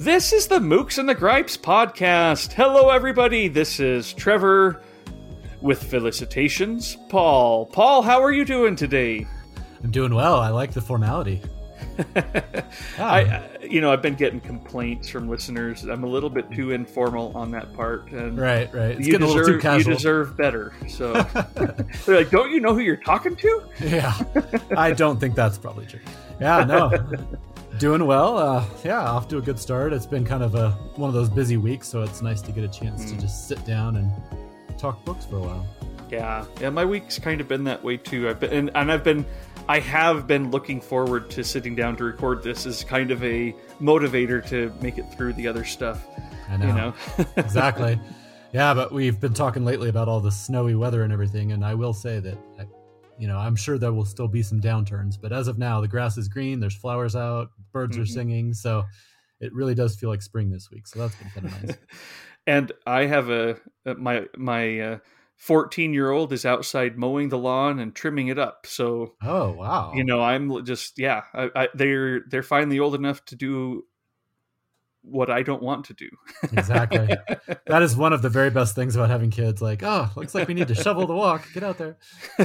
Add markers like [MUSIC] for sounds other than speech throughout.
This is the Mookse and the Gripes podcast. Hello, everybody. This is Trevor with felicitations, Paul. Paul, how are you doing today? I'm doing well. I like the formality. [LAUGHS] I, you know, I've been getting complaints from listeners. I'm a little bit too informal on that part, and right, right. It's you getting deserve, a little too casual. You deserve better. So [LAUGHS] [LAUGHS] they're like, "Don't you know who you're talking to?" Yeah, I don't think that's probably true. Yeah, no. Doing well. Uh, yeah, off to a good start. It's been kind of a one of those busy weeks, so it's nice to get a chance mm. to just sit down and talk books for a while. Yeah, yeah. My week's kind of been that way too. I've been and, and I've been, I have been looking forward to sitting down to record this as kind of a motivator to make it through the other stuff. I know. You know? [LAUGHS] exactly. Yeah, but we've been talking lately about all the snowy weather and everything, and I will say that you know, I'm sure there will still be some downturns, but as of now, the grass is green. There's flowers out, birds mm-hmm. are singing, so it really does feel like spring this week. So that's been kind of nice. [LAUGHS] and I have a, my my uh, 14 year old is outside mowing the lawn and trimming it up. So oh wow, you know, I'm just yeah, I, I, they're they're finally old enough to do what I don't want to do. exactly. [LAUGHS] That is one of the very best things about having kids. Like, oh, looks like we need to shovel the walk. Get out there. [LAUGHS]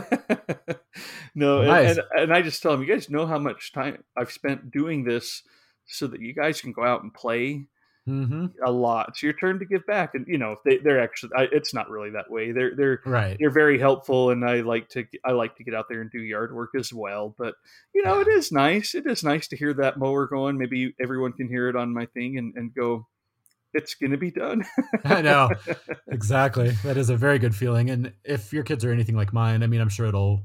no, nice. and, and, and, I just tell them, you guys know how much time I've spent doing this so that you guys can go out and play mm-hmm. a lot. It's your turn to give back, and you know they, they're actually. I, it's not really that way. They're they're right. They're very helpful, and I like to I like to get out there and do yard work as well. But you know, it is nice. It is nice to hear that mower going. Maybe everyone can hear it on my thing and and go. It's gonna be done. [LAUGHS] I know exactly. [LAUGHS] That is a very good feeling. And if your kids are anything like mine, I mean, I'm sure it'll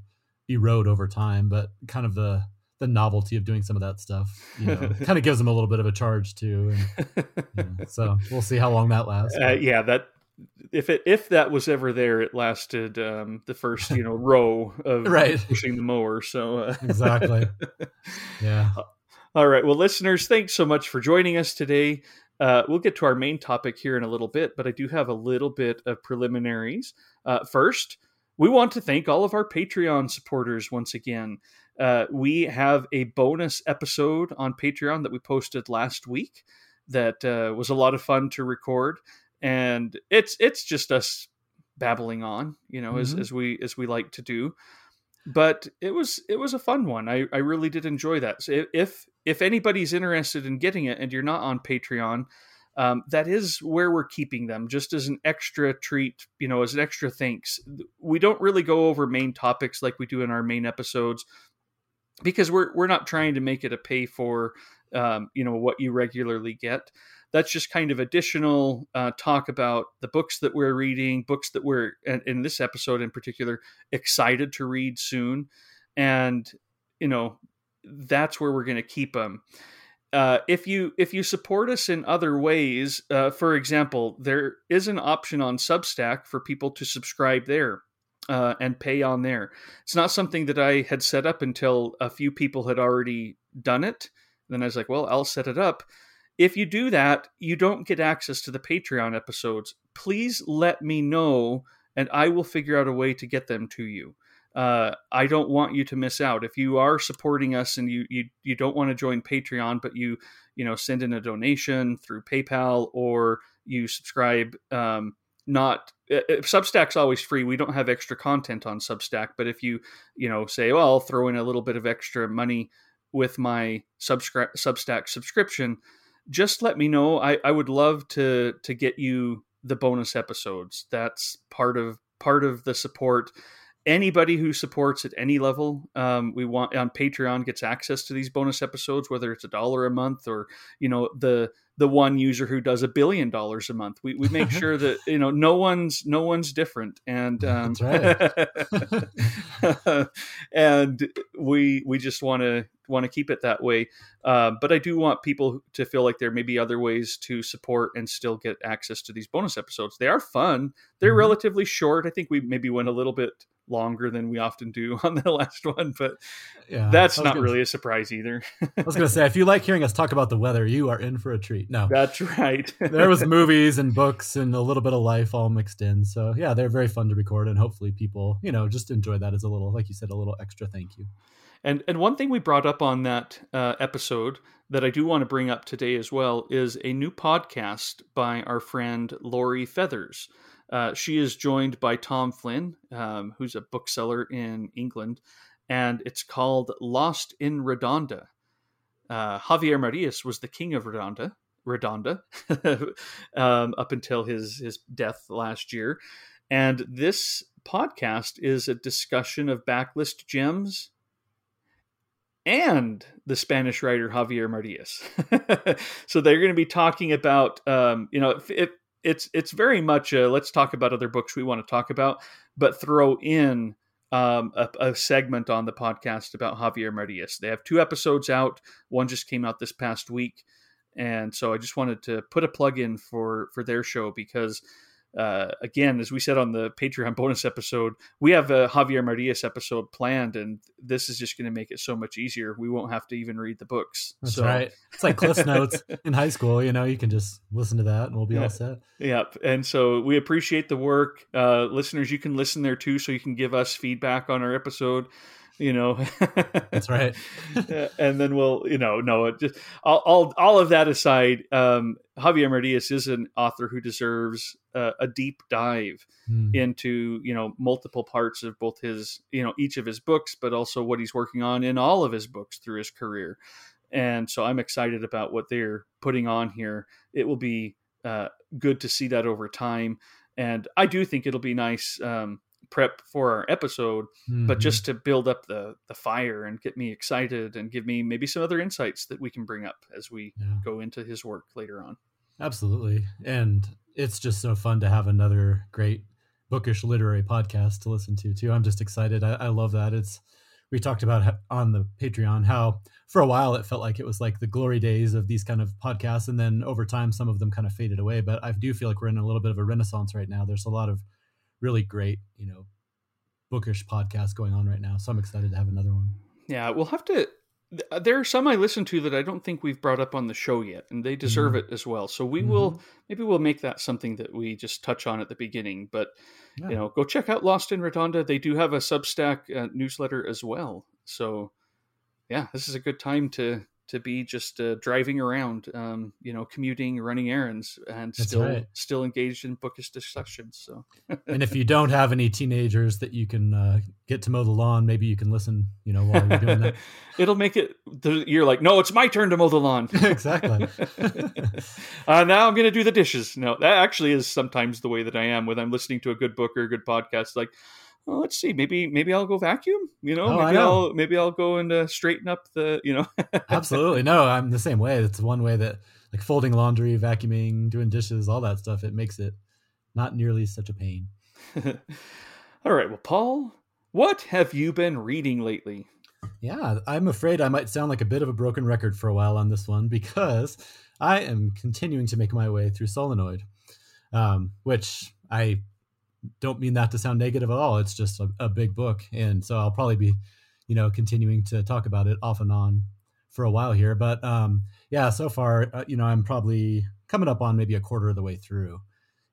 erode over time, but kind of the the novelty of doing some of that stuff. You know, [LAUGHS] kind of gives them a little bit of a charge too. And, you know, so we'll see how long that lasts. Uh, yeah, that if it if that was ever there, it lasted um, the first you know row of [LAUGHS] right. pushing the mower. So uh, [LAUGHS] exactly, yeah. All right, well, listeners, thanks so much for joining us today. Uh, we'll get to our main topic here in a little bit, but I do have a little bit of preliminaries. Uh, first, we want to thank all of our Patreon supporters once again. Uh, we have a bonus episode on Patreon that we posted last week that uh, was a lot of fun to record, and it's it's just us babbling on, you know, mm-hmm. as, as we as we like to do. But it was it was a fun one. I, I really did enjoy that. So if if anybody's interested in getting it and you're not on Patreon, um, that is where we're keeping them just as an extra treat you know as an extra thanks we don't really go over main topics like we do in our main episodes because we're we're not trying to make it a pay for um, you know what you regularly get. That's just kind of additional uh, talk about the books that we're reading books that we're in this episode in particular excited to read soon. And you know that's where we're going to keep them uh, if you if you support us in other ways uh, for example there is an option on substack for people to subscribe there uh, and pay on there. It's not something that I had set up until a few people had already done it. then I was like, well, I'll set it up. If you do that, you don't get access to the Patreon episodes. Please let me know, and I will figure out a way to get them to you. Uh, I don't want you to miss out. If you are supporting us and you you you don't want to join Patreon, but you you know send in a donation through PayPal or you subscribe um, not uh, Substack's always free. We don't have extra content on Substack, but if you you know say, well, I'll throw in a little bit of extra money with my subscri- Substack subscription, just let me know. I, I would love to to get you the bonus episodes. That's part of part of the support anybody who supports at any level um, we want on patreon gets access to these bonus episodes whether it's a dollar a month or you know the the one user who does a billion dollars a month. We, we [LAUGHS] make sure that you know no one's no one's different. And um, [LAUGHS] and we we just want to want to keep it that way. Uh, but i do want people to feel like there may be other ways to support and still get access to these bonus episodes. They are fun. They're mm-hmm. relatively short. I think we maybe went a little bit longer than we often do [LAUGHS] on the last one, but yeah, that's not gonna, really a surprise either. I was going to say, if you like hearing us talk about the weather, you are in for a treat. No, that's right. there was [LAUGHS] movies and books and a little bit of life all mixed in. So yeah, they're very fun to record, and hopefully people, you know, just enjoy that as a little, like you said, a little extra thank you. And and one thing we brought up on that uh, episode that I do want to bring up today as well is a new podcast by our friend Lori Feathers. Uh, she is joined by Tom Flynn, um, who's a bookseller in England, and it's called Lost in Redonda. Uh, Javier Marias was the king of Redonda, Redonda, [LAUGHS] um, up until his his death last year, and this podcast is a discussion of backlist gems and the Spanish writer Javier Marias. [LAUGHS] so they're going to be talking about, um, you know, it, it's it's very much a, let's talk about other books we want to talk about, but throw in um, a, a, segment on the podcast about Javier Marias. They have two episodes out. One just came out this past week, and so I just wanted to put a plug in for for their show because uh, again, as we said on the Patreon bonus episode, we have a Javier Marias episode planned, and this is just going to make it so much easier. We won't have to even read the books. That's so. right. It's like Cliff [LAUGHS] Notes in high school. You know, you can just listen to that, and we'll be yeah. all set. Yep. And so we appreciate the work, uh, listeners. You can listen there too, so you can give us feedback on our episode you know? That's right. [LAUGHS] And then we'll you know no just all, all, all of that aside um, javier marias is an author who deserves uh, a deep dive mm. into you know multiple parts of both his you know each of his books but also what he's working on in all of his books through his career. And so i'm excited about what they're putting on here. It will be uh, good to see that over time. And i do think it'll be nice um, prep for our episode, mm-hmm. but just to build up the the fire and get me excited and give me maybe some other insights that we can bring up as we yeah. go into his work later on. Absolutely. And it's just so fun to have another great bookish literary podcast to listen to too. I'm just excited. I, I love that. It's we talked about on the Patreon how for a while it felt like it was like the glory days of these kind of podcasts, and then over time some of them kind of faded away. But I do feel like we're in a little bit of a renaissance right now. There's a lot of really great, you know, bookish podcast going on right now. So I'm excited to have another one. Yeah, we'll have to. Uh, there are some I listen to that I don't think we've brought up on the show yet, and they deserve mm-hmm. it as well. So we mm-hmm. will maybe we'll make that something that we just touch on at the beginning. But yeah. you know, go check out Lost in Redonda. They do have a Substack uh, newsletter as well. So yeah, this is a good time to to be just uh, driving around, um, you know, commuting, running errands, and That's still right. still engaged in bookish discussions. So, [LAUGHS] and if you don't have any teenagers that you can uh, get to mow the lawn, maybe you can listen, you know, while you're doing that. [LAUGHS] It'll make it. You're like, no, it's my turn to mow the lawn. [LAUGHS] exactly. uh, now I'm going to do the dishes. No, that actually is sometimes the way that I am when I'm listening to a good book or a good podcast. Like, well, let's see, maybe maybe I'll go vacuum. You know, oh, maybe I'll maybe I'll go and uh, straighten up the you know. [LAUGHS] Absolutely, no, I'm the same way. It's one way that like folding laundry, vacuuming, doing dishes, all that stuff. It makes it not nearly such a pain. [LAUGHS] all right, well, Paul, what have you been reading lately? Yeah, I'm afraid I might sound like a bit of a broken record for a while on this one because I am continuing to make my way through Solenoid, um, which I don't mean that to sound negative at all. It's just a, a, big book, and so I'll probably be, you know, continuing to talk about it off and on for a while here. But um, yeah, so far, uh, you know, I'm probably coming up on maybe a quarter of the way through,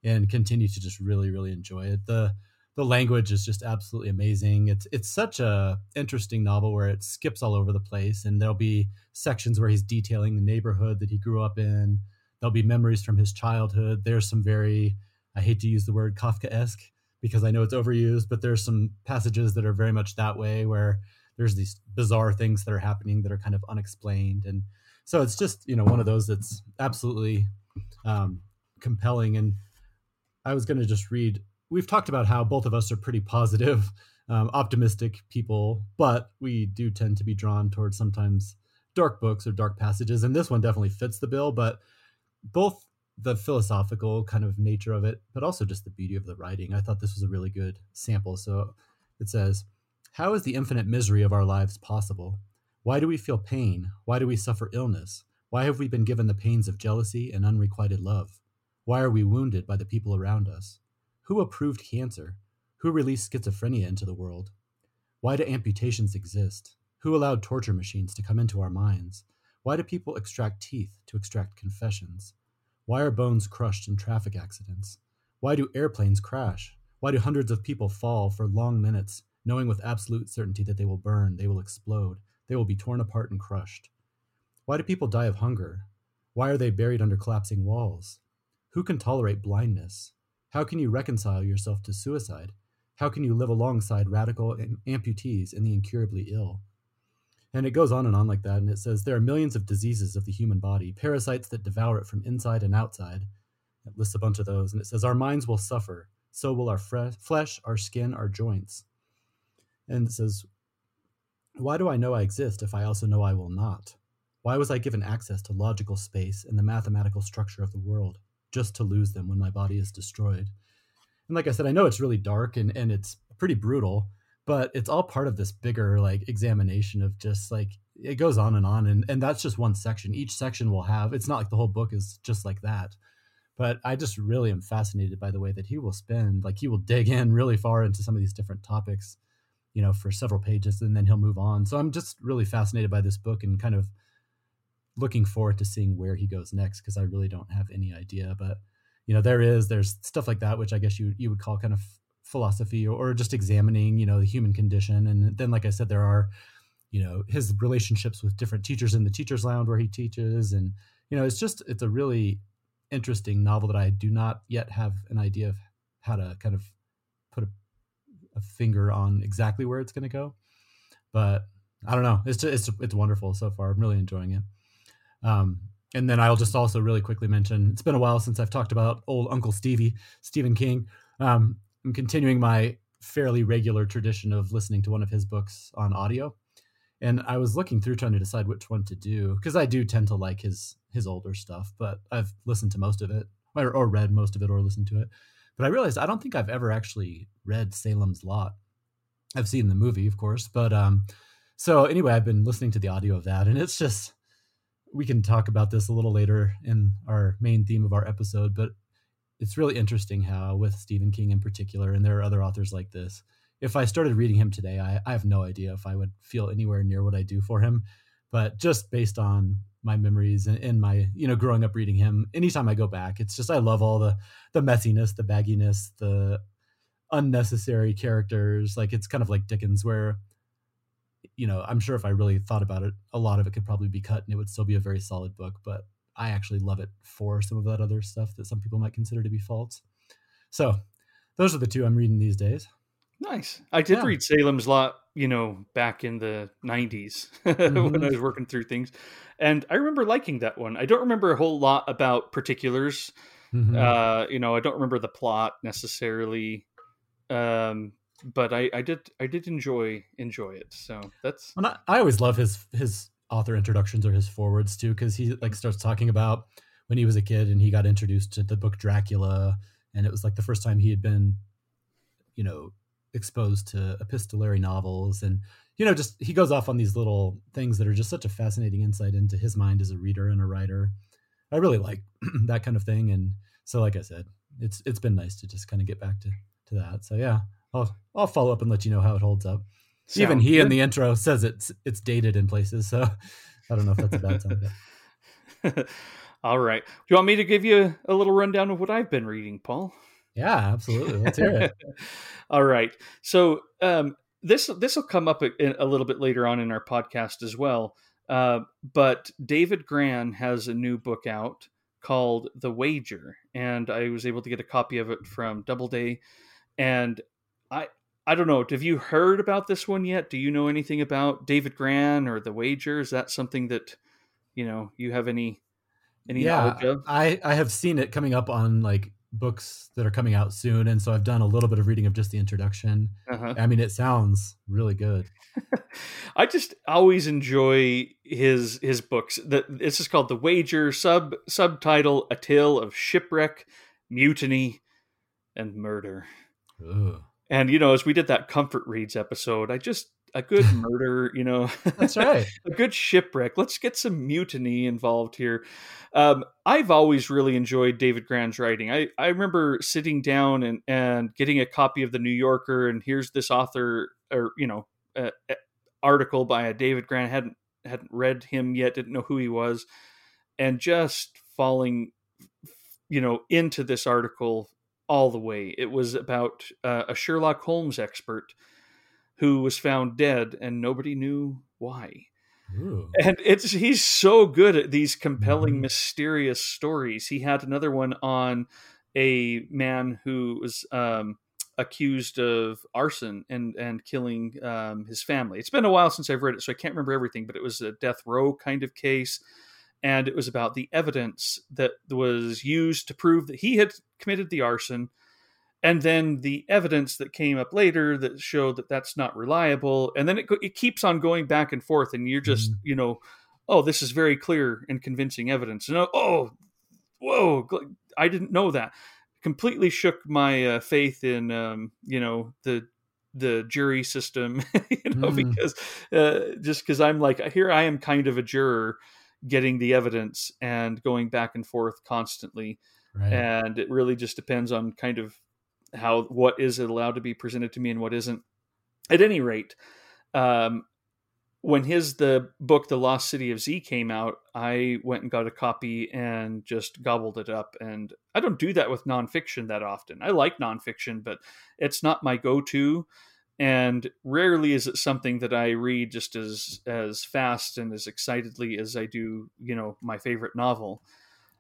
and continue to just really, really enjoy it. the The language is just absolutely amazing. It's it's such a interesting novel where it skips all over the place, and there'll be sections where he's detailing the neighborhood that he grew up in. There'll be memories from his childhood. There's some very I hate to use the word Kafkaesque because I know it's overused, but there's some passages that are very much that way where there's these bizarre things that are happening that are kind of unexplained. And so it's just, you know, one of those that's absolutely um, compelling. And I was going to just read, we've talked about how both of us are pretty positive, um, optimistic people, but we do tend to be drawn towards sometimes dark books or dark passages. And this one definitely fits the bill, but both the philosophical kind of nature of it, but also just the beauty of the writing. I thought this was a really good sample. So it says, How is the infinite misery of our lives possible? Why do we feel pain? Why do we suffer illness? Why have we been given the pains of jealousy and unrequited love? Why are we wounded by the people around us? Who approved cancer? Who released schizophrenia into the world? Why do amputations exist? Who allowed torture machines to come into our minds? Why do people extract teeth to extract confessions? Why are bones crushed in traffic accidents? Why do airplanes crash? Why do hundreds of people fall for long minutes, knowing with absolute certainty that they will burn, they will explode, they will be torn apart and crushed? Why do people die of hunger? Why are they buried under collapsing walls? Who can tolerate blindness? How can you reconcile yourself to suicide? How can you live alongside radical amputees and the incurably ill? And it goes on and on like that. And it says there are millions of diseases of the human body, parasites that devour it from inside and outside. It lists a bunch of those. And it says our minds will suffer. So will our fre- flesh, our skin, our joints. And it says, Why do I know I exist if I also know I will not? Why was I given access to logical space and the mathematical structure of the world? just to lose them when my body is destroyed. And like I said, I know it's really dark and, and it's pretty brutal, but it's all part of this bigger like examination of just like it goes on and on and, and that's just one section. Each section will have it's not like the whole book is just like that. But I just really am fascinated by the way that he will spend like he will dig in really far into some of these different topics, you know, for several pages and then he'll move on. So I'm just really fascinated by this book and kind of looking forward to seeing where he goes next because I really don't have any idea. But you know, there is there's stuff like that which I guess you you would call kind of philosophy or, just examining you know the human condition. And then, like I said, there are you know his relationships with different teachers in the teachers lounge where he teaches, and you know it's just it's a really interesting novel that I do not yet have an idea of how to kind of put a, a finger on exactly where it's going to go. But I don't know. It's just, it's it's wonderful so far. I'm really enjoying it. Um, and then I'll just also really quickly mention it's been a while since I've talked about old Uncle Stevie, Stephen King. Um, I'm continuing my fairly regular tradition of listening to one of his books on audio. And I was looking through trying to decide which one to do because I do tend to like his his older stuff, but I've listened to most of it or, or read most of it or listened to it. But I realized I don't think I've ever actually read Salem's Lot. I've seen the movie, of course, but um, so anyway, I've been listening to the audio of that, and it's just we can talk about this a little later in our main theme of our episode, but it's really interesting how, with Stephen King in particular, and there are other authors like this, if I started reading him today, I, I have no idea if I would feel anywhere near what I do for him. But just based on my memories and, and my, you know, growing up reading him, anytime I go back, it's just I love all the the messiness, the bagginess, the unnecessary characters. Like it's kind of like Dickens, where you know, I'm sure if I really thought about it, a lot of it could probably be cut and it would still be a very solid book. But I actually love it for some of that other stuff that some people might consider to be false. So those are the two I'm reading these days. Nice. I did yeah. read Salem's Lot, you know, back in the 90s [LAUGHS] mm-hmm. when I was working through things. And I remember liking that one. I don't remember a whole lot about particulars. Mm-hmm. Uh, you know, I don't remember the plot necessarily. Um, but I, I did I did enjoy enjoy it. So that's well, I, I always love his his author introductions or his forwards too because he like starts talking about when he was a kid and he got introduced to the book Dracula and it was like the first time he had been you know exposed to epistolary novels and you know just he goes off on these little things that are just such a fascinating insight into his mind as a reader and a writer. I really like [CLEARS THROAT] that kind of thing and so like I said it's it's been nice to just kind of get back to to that. So yeah, I'll I'll follow up and let you know how it holds up. Even he good. in the intro says it's it's dated in places, so I don't know if that's a bad sign. [LAUGHS] All right. Do you want me to give you a little rundown of what I've been reading, Paul? Yeah, absolutely. Let's hear it. [LAUGHS] All right. So um, this this will come up a, a, little bit later on in our podcast as well. Uh, but David Grann has a new book out called The Wager, and I was able to get a copy of it from Doubleday. And I I don't know. Have you heard about this one yet? Do you know anything about David Grann or the Wager? Is that something that you know you have any any yeah, knowledge of? I I have seen it coming up on like books that are coming out soon, and so I've done a little bit of reading of just the introduction. Uh-huh. I mean, it sounds really good. [LAUGHS] I just always enjoy his his books. That this is called The Wager. Sub subtitle: A Tale of Shipwreck, Mutiny, and Murder. Ugh. And you know, as we did that comfort reads episode, I just a good [LAUGHS] murder, you know. That's [LAUGHS] right. a good shipwreck. Let's get some mutiny involved here. Um, I've always really enjoyed David Grann's writing. I, I remember sitting down and, and getting a copy of the New Yorker, and here's this author, or you know, uh, article by a David Grann. hadn't hadn't read him yet, didn't know who he was, and just falling, you know, into this article all the way. It was about uh, a Sherlock Holmes expert who was found dead and nobody knew why. Ooh. and it's he's so good at these compelling Mhm. mysterious stories he had another one on a man who was um, accused of arson and and killing um, his family it's been a while since i've read it so i can't remember everything but it was a death row kind of case and it was about the evidence that was used to prove that he had committed the arson and then the evidence that came up later that showed that that's not reliable and then it, it keeps on going back and forth and you're just Mhm. you know oh this is very clear and convincing evidence and oh, oh whoa i didn't know that completely shook my uh, faith in um, you know the the jury system [LAUGHS] you know Mm. because uh, just because i'm like here i am kind of a juror getting the evidence and going back and forth constantly. Right. and it really just depends on kind of how what is allowed to be presented to me and what isn't. At any rate um when his the book the lost city of z came out i went and got a copy and just gobbled it up. And i don't do that with nonfiction that often. I like nonfiction but it's not my go-to and rarely is it something that i read just as as fast and as excitedly as i do you know my favorite novel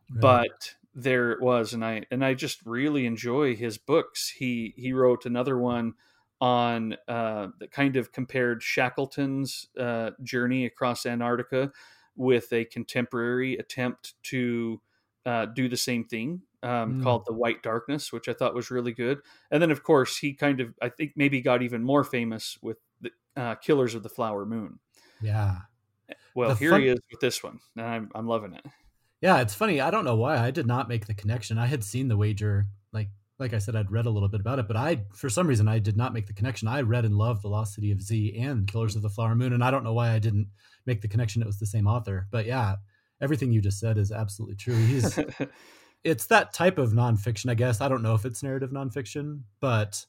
Right. but there it was and i and i just really enjoy his books he he wrote another one on uh that kind of compared shackleton's uh journey across antarctica with a contemporary attempt to uh, do the same thing um, Mm. called the white darkness which i thought was really good and then of course he kind of i think maybe got even more famous with the uh, killers of the flower moon yeah. well The here fun- he is with this one and i'm, I'm loving it Yeah, it's funny. I don't know why I did not make the connection. I had seen the wager, like like I said, I'd read a little bit about it, but I, for some reason, I did not make the connection. I read and loved The Lost City of Z and Killers of the Flower Moon, and I don't know why I didn't make the connection. It was the same author, but yeah, everything you just said is absolutely true. He's [LAUGHS] it's that type of nonfiction, I guess. I don't know if it's narrative nonfiction, but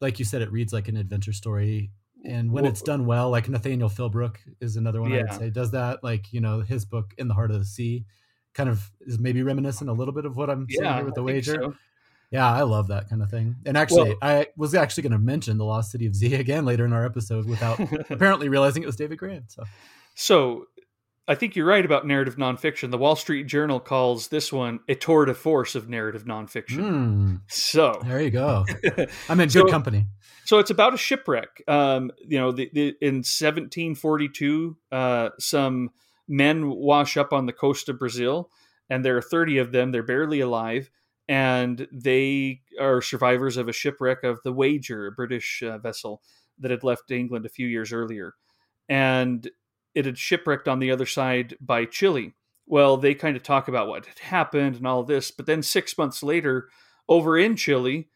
like you said, it reads like an adventure story. And when Well- it's done well, like Nathaniel Philbrick is another one I would say does that. Like you know, his book "In the Heart of the Sea" kind of is maybe reminiscent a little bit of what I'm saying yeah here with the wager. so. Yeah, I love that kind of thing. And actually, Well- I was actually going to mention the Lost City of Z [LAUGHS] again later in our episode without [LAUGHS] apparently realizing it was David Grann. So So I think you're right about narrative nonfiction. The Wall Street Journal calls this one a tour de force of narrative nonfiction. mm, So, there you go. [LAUGHS] I'm in So- good company. so it's about a shipwreck. Um, you know, the, the, in 1742, uh, some men wash up on the coast of Brazil, and there are 30 of them. They're barely alive, and they are survivors of a shipwreck of the Wager, a British uh, vessel that had left England a few years earlier, and it had shipwrecked on the other side by Chile. Well, they kind of talk about what had happened and all this, but then six months later, over in Chile,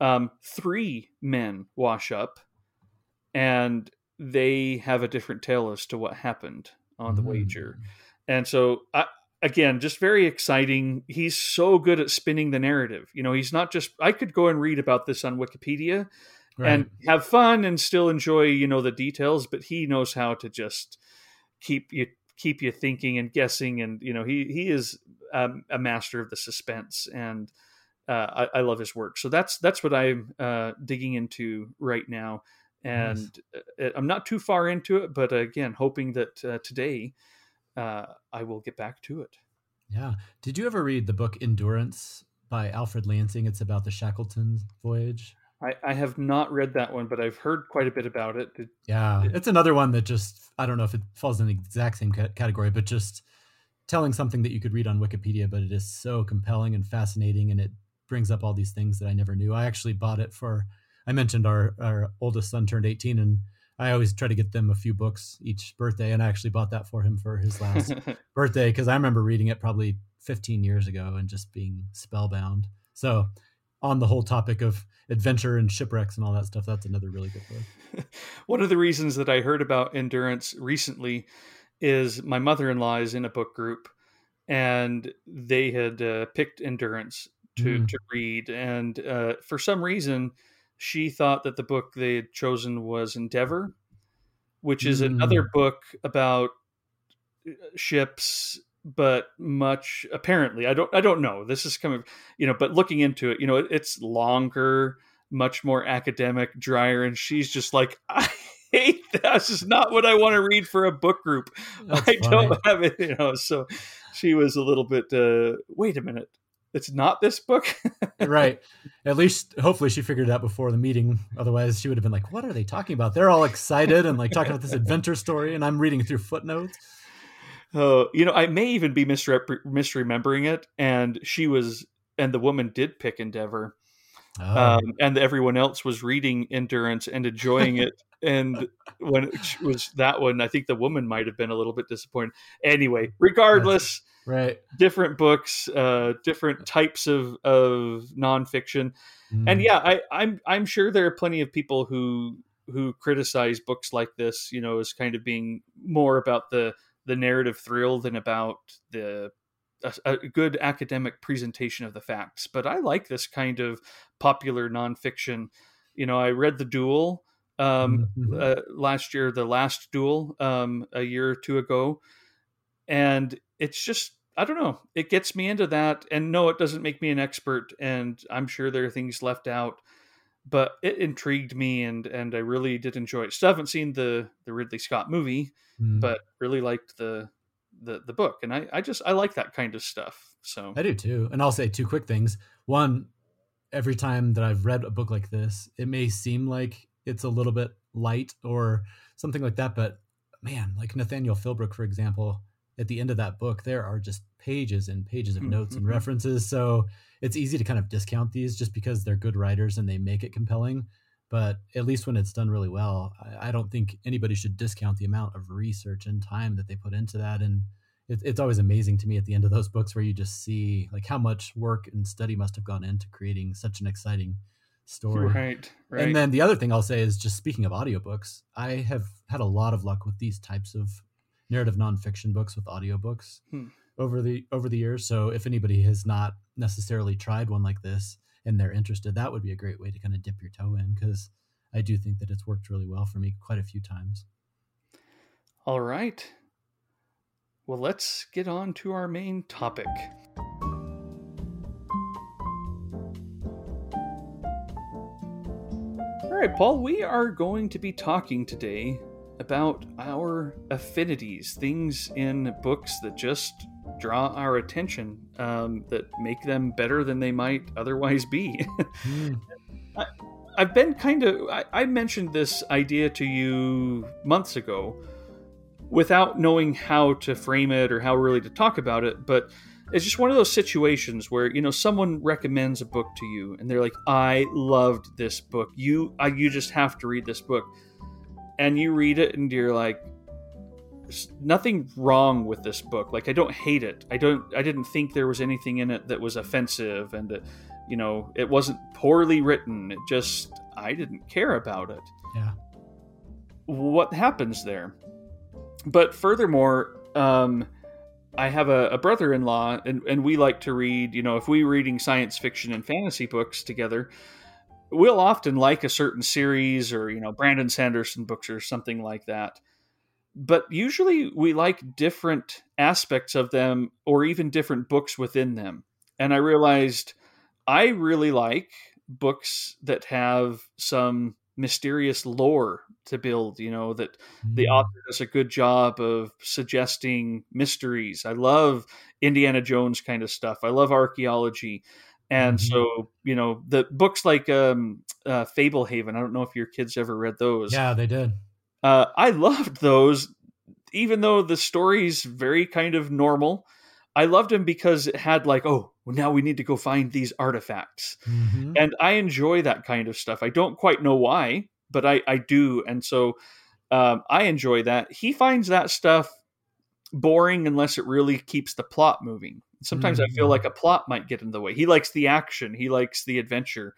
um, three men wash up, and they have a different tale as to what happened on the Mm. wager. And so, I, again, just very exciting. He's so good at spinning the narrative. You know, he's not just. I could go and read about this on Wikipedia Right. and have fun and still enjoy, you know, the details. But he knows how to just keep you keep you thinking and guessing. And you know, he he is um, a master of the suspense and. Uh, I, I love his work, so that's that's what I'm uh, digging into right now, and uh, I'm not too far into it, but again, hoping that uh, today uh, I will get back to it. Yeah. Did you ever read the book Endurance by Alfred Lansing? It's about the Shackleton voyage. I, I have not read that one, but I've heard quite a bit about it. Did- Yeah. It's another one that just, I don't know if it falls in the exact same ca- category, but just telling something that you could read on Wikipedia, but it is so compelling and fascinating and it brings up all these things that I never knew. I actually bought it for, I mentioned our, our oldest son turned 18 and I always try to get them a few books each birthday. And I actually bought that for him for his last [LAUGHS] birthday because I remember reading it probably 15 years ago and just being spellbound. So, on the whole topic of adventure and shipwrecks and all that stuff, that's another really good book. [LAUGHS] One of the reasons that I heard about endurance recently is my mother in law is in a book group, and they had uh, picked endurance to Mm. to read, and uh, for some reason, she thought that the book they had chosen was Endeavor, which is another Mm. book about uh, ships but much apparently i don't i don't know this is coming you know but looking into it you know it, it's longer much more academic drier and she's just like [LAUGHS] i hate that. This is not what I want to read for a book group. [LAUGHS] That's I funny. don't have it, you know. So she was a little bit. Uh, Wait a minute, it's not this book. [LAUGHS] right. At least, hopefully, she figured it out before the meeting. Otherwise, she would have been like, "What are they talking about? They're all excited and like talking about this adventure story, and I'm reading through footnotes." Oh, you know, I may even be misrep- misremembering it. And she was, and the woman did pick Endeavor, Oh, um, and everyone else was reading Endurance and enjoying it. and when it was that one, I think the woman might have been a little bit disappointed. Anyway, regardless, right. different books, uh, different types of of nonfiction, and Mm. yeah, I, I'm I'm sure there are plenty of people who who criticize books like this, you know, as kind of being more about the the narrative thrill than about the a, a good academic presentation of the facts. But I like this kind of popular nonfiction. You know, I read The Duel um, Mhm. uh, last year, The Last Duel um, a year or two ago, and it's just I don't know. It gets me into that, and no, it doesn't make me an expert, and I'm sure there are things left out, but it intrigued me, and and I really did enjoy it. Still haven't seen the the Ridley Scott movie, Mm. but really liked the the the book, and I I just I like that kind of stuff. So I do too. And I'll say two quick things. One, every time that I've read a book like this, it may seem like it's a little bit light or something like that, but man, like Nathaniel Philbrick, for example, at the end of that book, there are just pages and pages of notes and Mhm. references. So it's easy to kind of discount these just because they're good writers and they make it compelling. But at least when it's done really well, I, I don't think anybody should discount the amount of research and time that they put into that. And it, it's always amazing to me at the end of those books where you just see like how much work and study must have gone into creating such an exciting story. right, right, And then the other thing I'll say is just speaking of audiobooks, I have had a lot of luck with these types of narrative nonfiction books with audiobooks Hmm. Over the over the years. So if anybody has not necessarily tried one like this and they're interested, that would be a great way to kind of dip your toe in because I do think that it's worked really well for me quite a few times. all right. Well, let's get on to our main topic. All right, Paul, we are going to be talking today about our affinities, things in books that just draw our attention, um, that make them better than they might otherwise be. [LAUGHS] Hmm. I've been kind of. I, I mentioned this idea to you months ago without knowing how to frame it or how really to talk about it, but it's just one of those situations where you know someone recommends a book to you and they're like i loved this book you I, you just have to read this book and you read it and you're like "There's nothing wrong with this book like i don't hate it i don't i didn't think there was anything in it that was offensive and that you know it wasn't poorly written it just i didn't care about it Yeah. what happens there but furthermore um I have a, a brother-in-law, and, and we like to read. You know, if we're reading science fiction and fantasy books together, we'll often like a certain series or you know Brandon Sanderson books or something like that. But usually we like different aspects of them, or even different books within them. And I realized I really like books that have some mysterious lore to build. You know that the Hmm. author does a good job of suggesting mysteries. I love Indiana Jones kind of stuff. I love archaeology. And Mhm. so, you know, the books like um, uh, Fablehaven, I don't know if your kids ever read those. Yeah, they did. Uh, I loved those, even though the story's very kind of normal. I loved them because it had, like, oh, well, now we need to go find these artifacts Mhm. and I enjoy that kind of stuff. I don't quite know why, but I, I do, and so um, I enjoy that. He finds that stuff boring unless it really keeps the plot moving. Sometimes I feel Mhm. like a plot might get in the way. He likes the action, he likes the adventure,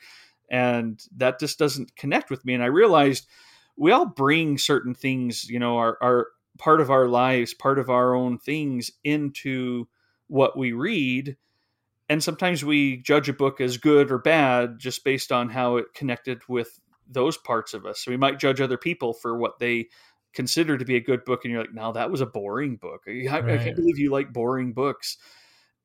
and that just doesn't connect with me. And I realized we all bring certain things, you know, our, our part of our lives, part of our own things into what we read and sometimes we judge a book as good or bad just based on how it connected with those parts of us. So we might judge other people for what they consider to be a good book, and you're like, "No, that was a boring book. I, I can't believe you like boring books."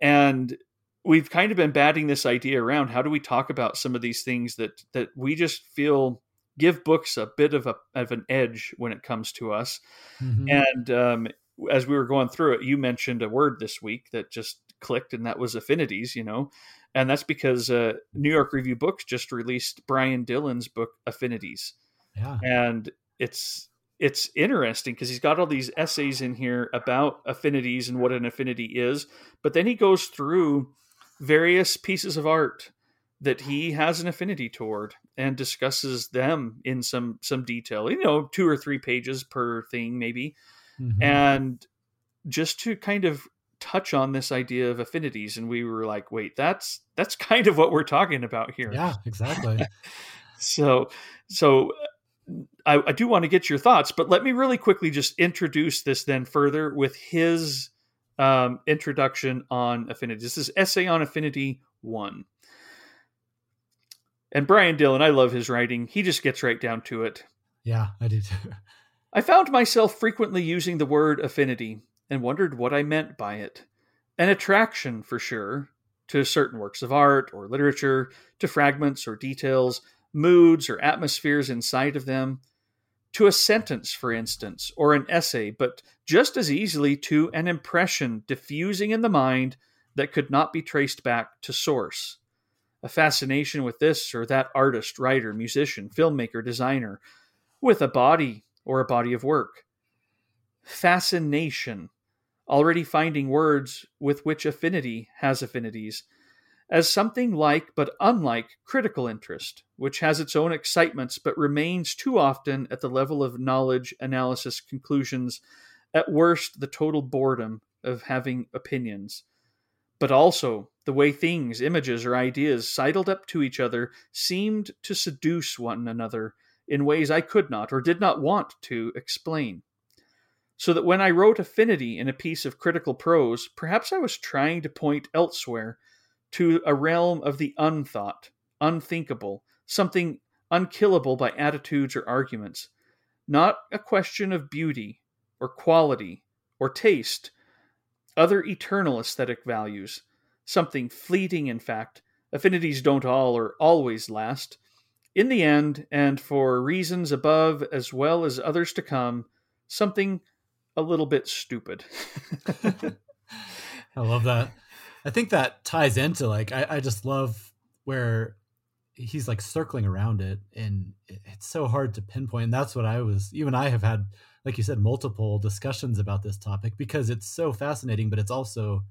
And we've kind of been batting this idea around. How do we talk about some of these things that that we just feel give books a bit of a of an edge when it comes to us. Mhm. And um, as we were going through it, you mentioned a word this week that just clicked, and that was affinities. You know, and that's because uh, New York Review Books just released Brian Dillon's book Affinities, yeah. and it's it's interesting because he's got all these essays in here about affinities and what an affinity is, but then he goes through various pieces of art that he has an affinity toward and discusses them in some some detail you know two or three pages per thing maybe Mhm. and just to kind of touch on this idea of affinities and we were like wait that's that's [LAUGHS] kind of what we're talking about here yeah, exactly. [LAUGHS] so so I, I do want to get your thoughts but let me really quickly just introduce this then further with his um, introduction on affinity this is essay on affinity one and brian dillon i love his writing he just gets right down to it yeah, I did. [LAUGHS] I found myself frequently using the word affinity and wondered what I meant by it. An attraction, for sure, to certain works of art or literature, to fragments or details, moods or atmospheres inside of them, to a sentence, for instance, or an essay, but just as easily to an impression diffusing in the mind that could not be traced back to source. A fascination with this or that artist, writer, musician, filmmaker, designer, with a body or a body of work. Fascination, already finding words with which affinity has affinities, as something like but unlike critical interest, which has its own excitements but remains too often at the level of knowledge, analysis, conclusions, at worst, the total boredom of having opinions. But also, the way things, images, or ideas sidled up to each other seemed to seduce one another in ways I could not or did not want to explain. So that when I wrote affinity in a piece of critical prose, perhaps I was trying to point elsewhere to a realm of the unthought, unthinkable, something unkillable by attitudes or arguments, not a question of beauty or quality or taste, other eternal aesthetic values, something fleeting, in fact. Affinities don't all or always last. In the end, and for reasons above as well as others to come, something a little bit stupid. [LAUGHS] I love that. I think that ties into like I, I just love where he's like circling around it and it- it's so hard to pinpoint. And that's what I was even I have had, like you said, multiple discussions about this topic because it's so fascinating, but it's also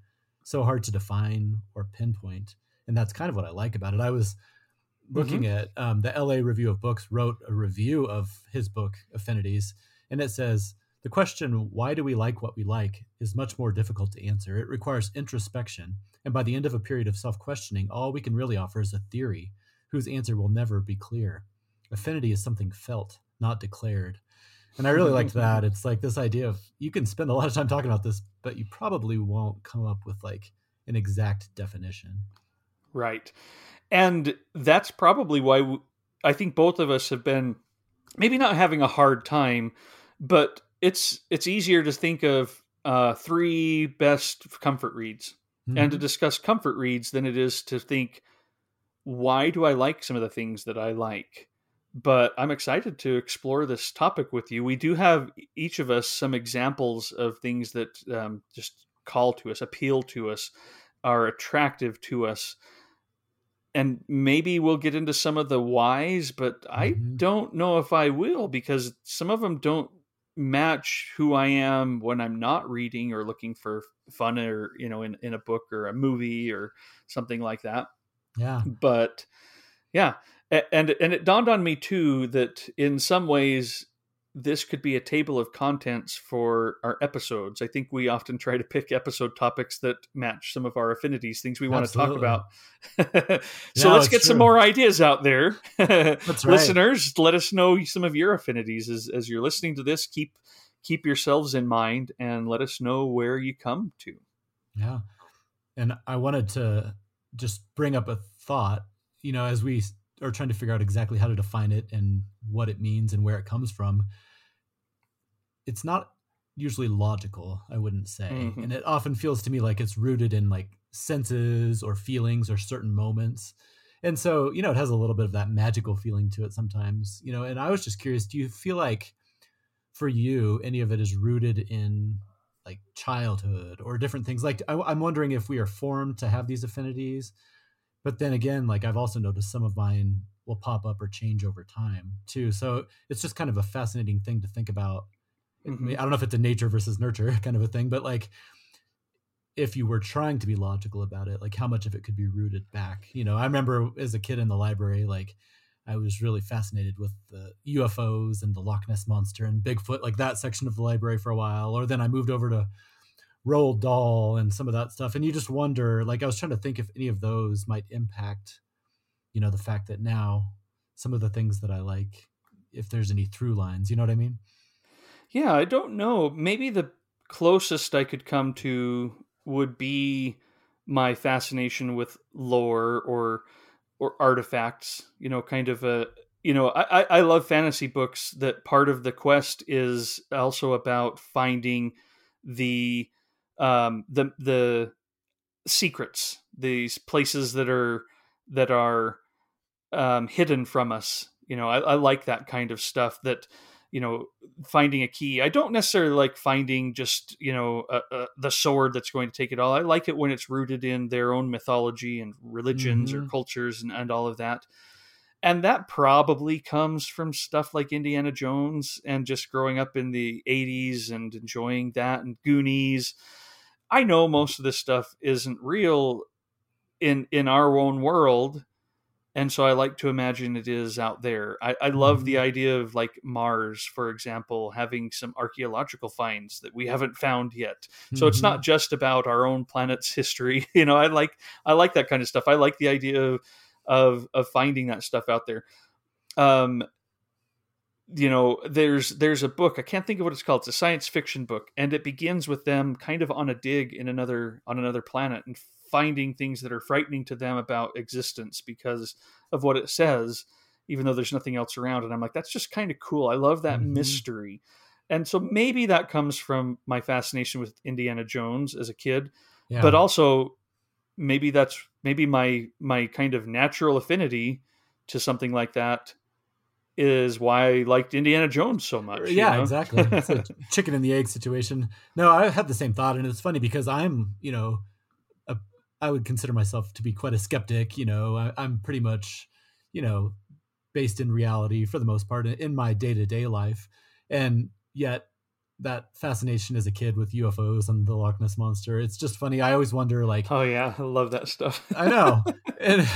so hard to define or pinpoint. And that's kind of what I like about it. I was looking at um, the LA Review of Books wrote a review of his book Affinities, and it says the question why do we like what we like is much more difficult to answer. It requires introspection, and by the end of a period of self-questioning, all we can really offer is a theory whose answer will never be clear. Affinity is something felt, not declared. And I really liked [LAUGHS] that. It's like this idea of you can spend a lot of time talking about this, but you probably won't come up with like an exact definition. Right. And that's probably why I think both of us have been maybe not having a hard time, but it's it's easier to think of uh, three best comfort reads and to Mhm. discuss comfort reads than it is to think why do I like some of the things that I like. But I'm excited to explore this topic with you. We do have each of us some examples of things that um, just call to us, appeal to us, are attractive to us and maybe we'll get into some of the whys, but I Mhm. don't know if I will because some of them don't match who I am when I'm not reading or looking for fun or you know in, in a book or a movie or something like that. yeah. But yeah, and and it dawned on me too that in some ways this could be a table of contents for our episodes. I think we often try to pick episode topics that match some of our affinities, things we want to talk about. [LAUGHS] so Yeah, let's get some more ideas out there. [LAUGHS] right. Listeners, let us know some of your affinities as as you're listening to this. Keep keep yourselves in mind and let us know where you come to. Yeah. And I wanted to just bring up a thought, you know, as we are trying to figure out exactly how to define it and what it means and where it comes from. It's not usually logical, I wouldn't say. Mhm. And it often feels to me like it's rooted in like senses or feelings or certain moments. and so you know it has a little bit of that magical feeling to it sometimes you know and i was just curious do you feel like for you any of it is rooted in like childhood or different things like I, i'm wondering if we are formed to have these affinities but then again like i've also noticed some of mine will pop up or change over time too. So it's just kind of a fascinating thing to think about. Mm-hmm. i don't know if it's a nature versus nurture [LAUGHS] kind of a thing but like if you were trying to be logical about it like how much of it could be rooted back? You know i remember as a kid in the library like i was really fascinated with the ufos and the loch ness monster and bigfoot like that section of the library for a while or then i moved over to Roald Dahl and some of that stuff and you just wonder like i was trying to think if any of those might impact you know the fact that now some of the things that i like if there's any through lines you know what i mean? Yeah i don't know. Maybe the closest i could come to would be my fascination with lore or or artifacts you know kind of a you know i i love fantasy books that part of the quest is also about finding the um the the secrets these places that are that are um hidden from us you know I, I like that kind of stuff that you know finding a key i don't necessarily like finding just you know a, a, the sword that's going to take it all i like it when it's rooted in their own mythology and religions mm-hmm. or cultures and, and all of that and that probably comes from stuff like indiana jones and just growing up in the 80s and enjoying that and goonies i know most of this stuff isn't real in in our own world and so I like to imagine it is out there. I, I love the mm-hmm. idea of like Mars, for example, having some archaeological finds that we haven't found yet. So mm-hmm. it's not mm-hmm. just about our own planet's history. [LAUGHS] You know, I like I like that kind of stuff. I like the idea of of, of finding that stuff out there. Um, you know, there's there's a book I can't think of what it's called. It's a science fiction book, and it begins with them kind of on a dig in another on another planet and finding things that are frightening to them about existence because of what it says, even though there's nothing else around. And I'm like, that's just kind of cool. I love that mm-hmm. mystery. And so maybe that comes from my fascination with Indiana Jones as a kid, yeah. but also maybe that's maybe my my kind of natural affinity to something like that is why I liked Indiana Jones so much. Yeah, you know? exactly. [LAUGHS] It's a chicken and the egg situation. No, I had the same thought, and it's funny because I'm, you know, I would consider myself to be quite a skeptic. You know, I, am pretty much, you know, based in reality for the most part in my day to day life, and yet that fascination as a kid with UFOs and the Loch Ness monster. It's just funny. I always wonder, like, oh yeah, I love that stuff. I know, [LAUGHS] and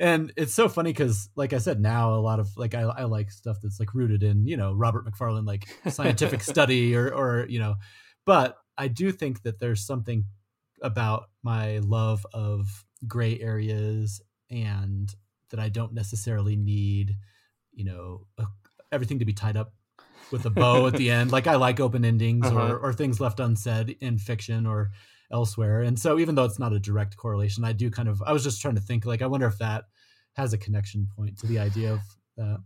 and it's so funny because, like I said, now a lot of like I, I like stuff that's like rooted in you know Robert Macfarlane, like scientific [LAUGHS] study or or you know, but I do think that there's something about my love of gray areas and that I don't necessarily need, you know, a, everything to be tied up with a bow at the end. Like I like open endings [LAUGHS] uh-huh. or, or things left unsaid in fiction or elsewhere. And so even though it's not a direct correlation, I do kind of, I was just trying to think like, I wonder if that has a connection point to the idea of that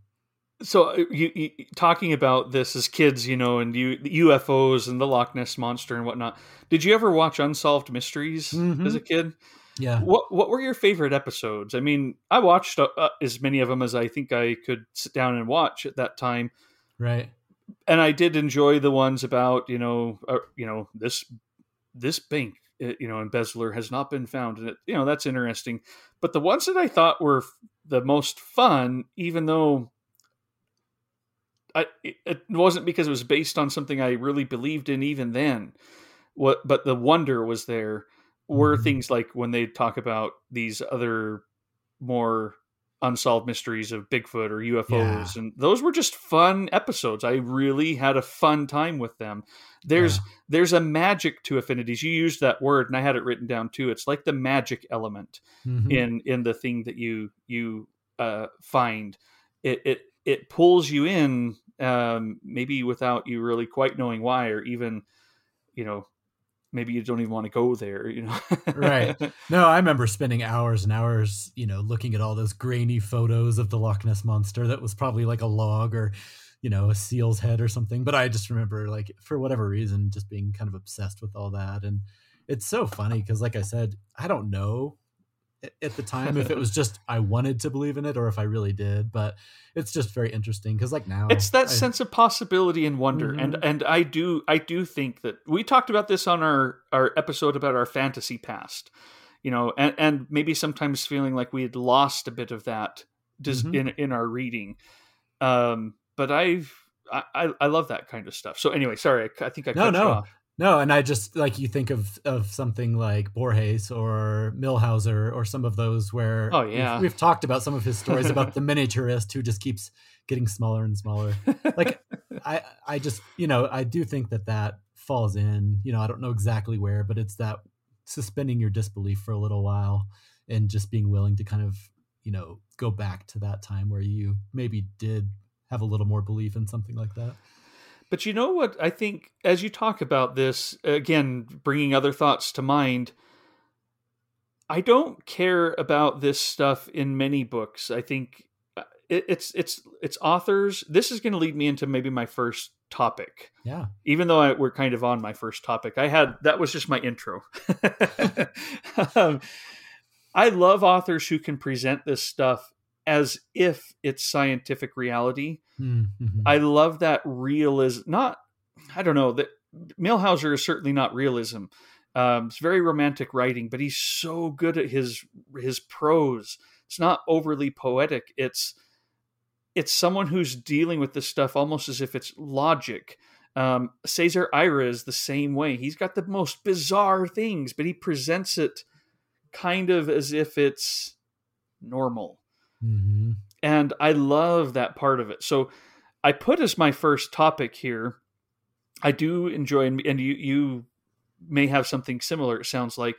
so uh, you, you, talking about this as kids, you know, and you, UFOs and the Loch Ness monster and whatnot. Did you ever watch Unsolved Mysteries mm-hmm. as a kid? Yeah. What What were your favorite episodes? I mean, I watched uh, uh, as many of them as I think I could sit down and watch at that time. Right. And I did enjoy the ones about you know, uh, you know this this bank, uh, you know, embezzler has not been found, and it, you know that's interesting. But the ones that I thought were the most fun, even though I, it wasn't because it was based on something I really believed in even then. What, but the wonder was there were mm-hmm. things like when they talk about these other more unsolved mysteries of Bigfoot or UFOs, yeah. and those were just fun episodes. I really had a fun time with them. There's yeah. there's a magic to affinities. You used that word, and I had it written down too. It's like the magic element mm-hmm. in in the thing that you you uh, find. It it it pulls you in um, maybe without you really quite knowing why, or even, you know, maybe you don't even want to go there, you know? right. [LAUGHS] No, I remember spending hours and hours, you know, looking at all those grainy photos of the Loch Ness monster that was probably like a log or, you know, a seal's head or something. But I just remember, like, for whatever reason, just being kind of obsessed with all that. And it's so funny because, like I said, I don't know at the [LAUGHS] time if it was just I wanted to believe in it or if I really did. But it's just very interesting because like now it's that I, sense of possibility and wonder, mm-hmm. and and I do I do think that we talked about this on our our episode about our fantasy past, you know, and and maybe sometimes feeling like we had lost a bit of that mm-hmm. in in our reading. Um, but I've I, I love that kind of stuff. So anyway, sorry, I, I think I no no no, and I just like you think of of something like Borges or Millhauser or some of those where oh yeah we've, we've talked about some of his stories about [LAUGHS] the miniaturist who just keeps getting smaller and smaller. Like [LAUGHS] I I just you know I do think that that falls in you know I don't know exactly where, but it's that suspending your disbelief for a little while and just being willing to kind of you know go back to that time where you maybe did have a little more belief in something like that. But you know what? I think as you talk about this, again, bringing other thoughts to mind, I don't care about this stuff in many books. I think uh, it's it's it's authors. This is going to lead me into maybe my first topic. Yeah. Even though I, we're kind of on my first topic, I had that was just my intro. [LAUGHS] [LAUGHS] um, I love authors who can present this stuff as if it's scientific reality. Mm-hmm. I love that realism. Not, I don't know that Millhauser is certainly not realism. Um, it's very romantic writing, but he's so good at his his prose. It's not overly poetic. It's it's someone who's dealing with this stuff almost as if it's logic. Um, Cesar Aira is the same way. He's got the most bizarre things, but he presents it kind of as if it's normal. Mm-hmm. And I love that part of it. So I put as my first topic here. I do enjoy, and you you may have something similar. It sounds like